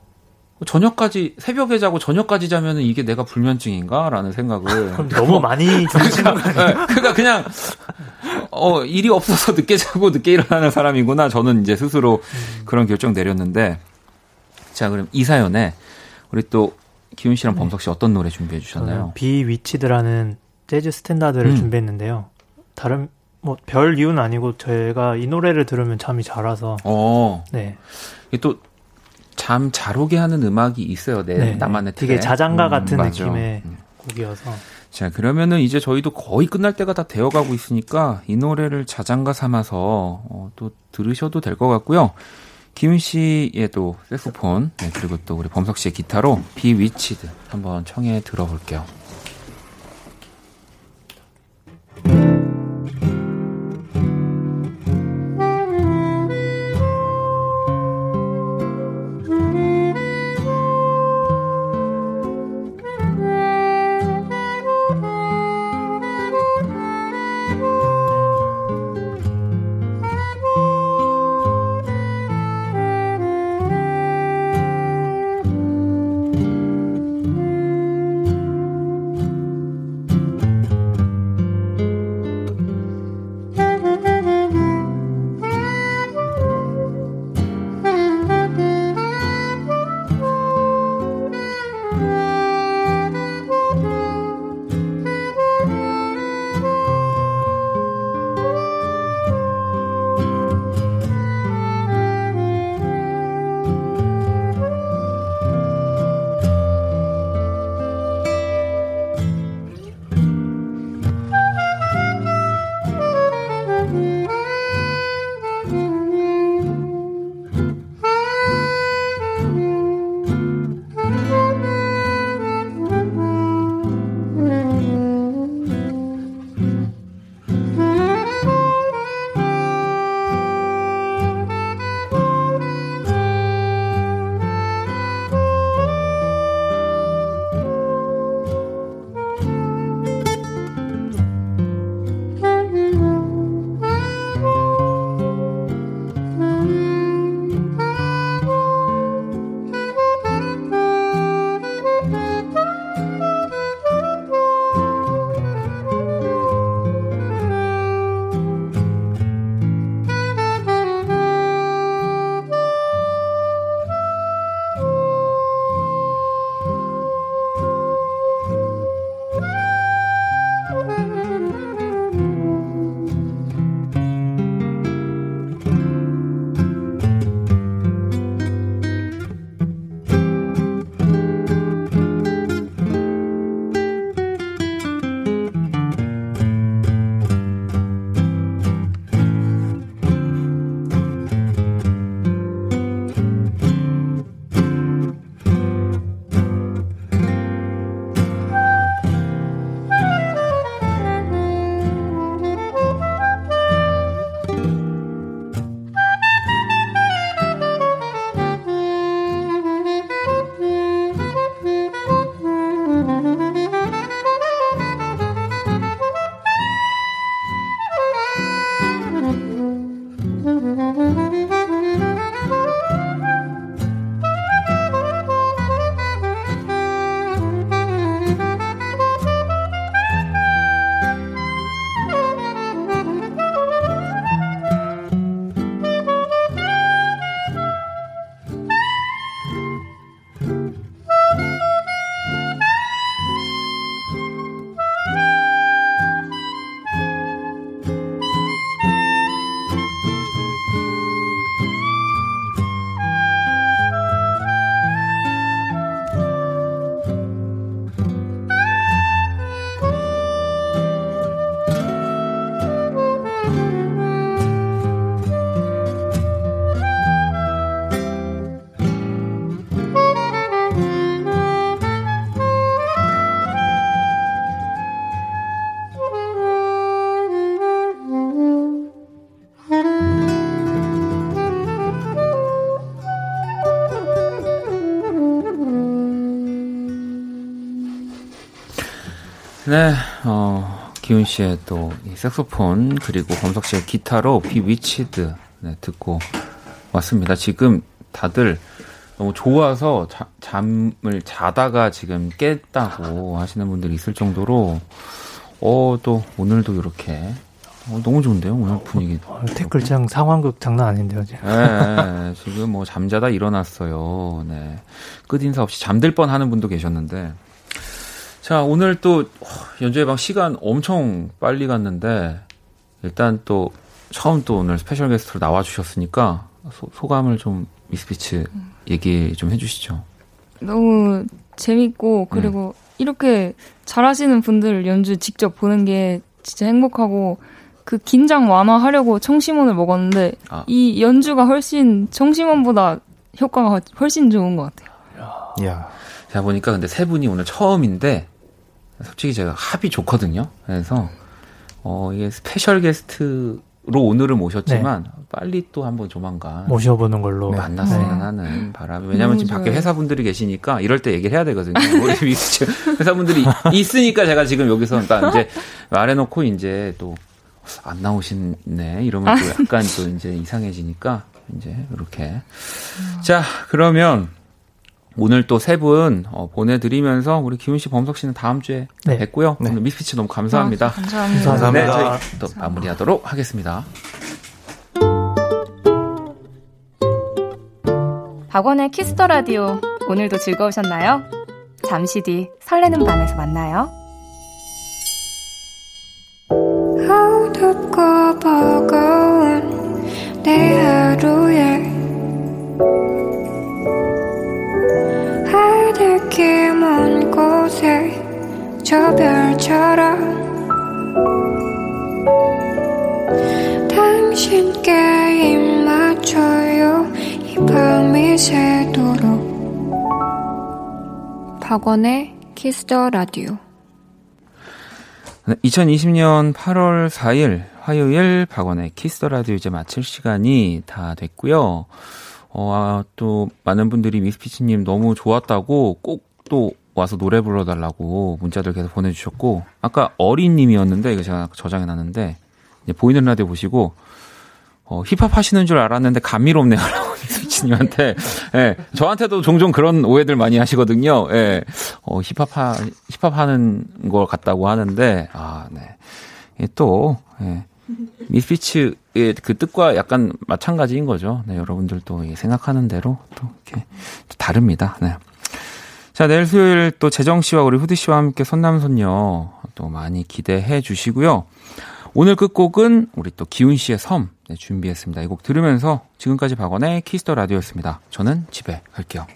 저녁까지 새벽에 자고 저녁까지 자면은 이게 내가 불면증인가라는 생각을 (laughs) 그럼 너무 많이 주무시는 거 아니에요? 네, 그러니까 그냥 어 일이 없어서 늦게 자고 늦게 일어나는 사람이구나. 저는 이제 스스로 그런 결정 내렸는데 자 그럼 이 사연에 우리 또 기훈 씨랑 네. 범석 씨 어떤 노래 준비해 주셨나요? 저는 Bewitched라는 재즈 standard를 음. 준비했는데요. 다른 뭐 별 이유는 아니고 제가 이 노래를 들으면 잠이 잘 와서 어, 네. 이게 또 잠 잘 오게 하는 음악이 있어요. 내 네. 나만의 되게. 자장가 음, 같은 맞아. 느낌의 음. 곡이어서 자, 그러면은 이제 저희도 거의 끝날 때가 다 되어 가고 있으니까 이 노래를 자장가 삼아서 어, 또 들으셔도 될 것 같고요. 기훈 씨의 또 색소폰, 네, 그리고 또 우리 범석 씨의 기타로 Bewitched 한번 청해 들어볼게요. 어, 기훈 씨의 또이 색소폰 그리고 범석 씨의 기타로 비 위치드 네, 듣고 왔습니다. 지금 다들 너무 좋아서 자- 잠을 자다가 지금 깼다고 하시는 분들이 있을 정도로 어, 또 오늘도 이렇게 어, 너무 좋은데요, 오늘 분위기. 어, 댓글창 상황극 장난 아닌데요, 지금. 네, 지금 뭐 잠자다 일어났어요. 네. 끝인사 없이 잠들 뻔 하는 분도 계셨는데. 자, 오늘 또 어, 연주의 방 시간 엄청 빨리 갔는데 일단 또 처음 또 오늘 special guest로 나와 주셨으니까 소, 감을좀 미스피츠 얘기 좀 해주시죠. 너무 재밌고 그리고 이렇게 잘하시는 분들 연주 직접 보는 게 진짜 행복하고 그 긴장 완화하려고 청심원을 먹었는데 아. 이 연주가 훨씬 청심원보다 효과가 훨씬 좋은 것 같아요. 이야. 제가 보니까 근데 세 분이 오늘 처음인데 솔직히 제가 합이 좋거든요. 그래서 어 이게 special guest로 오늘은 모셨지만 빨리 또 한번 조만간 모셔보는 걸로. 만났으면 네. 하는 바람이 왜냐면 지금 너무 밖에 좋아요. 회사분들이 계시니까 이럴 때 얘기를 해야 되거든요. 우리 (laughs) 미스치 회사분들이 있으니까 제가 지금 여기서 그러니까 이제 말해놓고 이제 또 안 나오시네 이러면 또 약간 또 이제 이상해지니까 이제 이렇게 자 그러면 오늘 또 세분 어, 보내드리면서 우리 기훈 씨, 범석 씨는 다음 주에 네. 뵙고요. 네. 오늘 미스피치 너무 감사합니다. 아, 감사합니다. 감사합니다. 네, 저희 또 마무리하도록 하겠습니다. 박원의 Kiss the Radio 오늘도 즐거우셨나요? 잠시 뒤 설레는 밤에서 만나요. 어둡고 버거운 내 하루에 저 별처럼 당신께 입 맞춰요. 이 밤이 새도록. 박원의 키스더 라디오 네, 2020년 8월 4일 화요일 박원의 키스 더 라디오 이제 마칠 시간이 다 됐고요. 어, 아, 또 많은 분들이 미스피치님 너무 좋았다고 꼭 또 와서 노래 불러달라고 문자들 계속 보내주셨고 아까 어린님이었는데 이거 제가 저장해놨는데 보이는 라디오 보시고 어, 힙합 하시는 줄 알았는데 감미롭네요. (laughs) 라고 미스피치님한테 예, 저한테도 종종 그런 오해들 많이 하시거든요. 예, 어, 힙합 하, 힙합 하는 것 같다고 하는데, 아, 네. 이게 또, 예. 미스피츠의 그 뜻과 약간 마찬가지인 거죠. 네, 여러분들도 이 생각하는 대로 또 이렇게 또 다릅니다. 네. 자, 내일 수요일 또 재정 씨와 우리 후디 씨와 함께 선남선녀 또 많이 기대해 주시고요. 오늘 끝곡은 우리 또 기훈 씨의 섬 네, 준비했습니다. 이 곡 들으면서 지금까지 박원의 키스 더 라디오였습니다. 저는 집에 갈게요.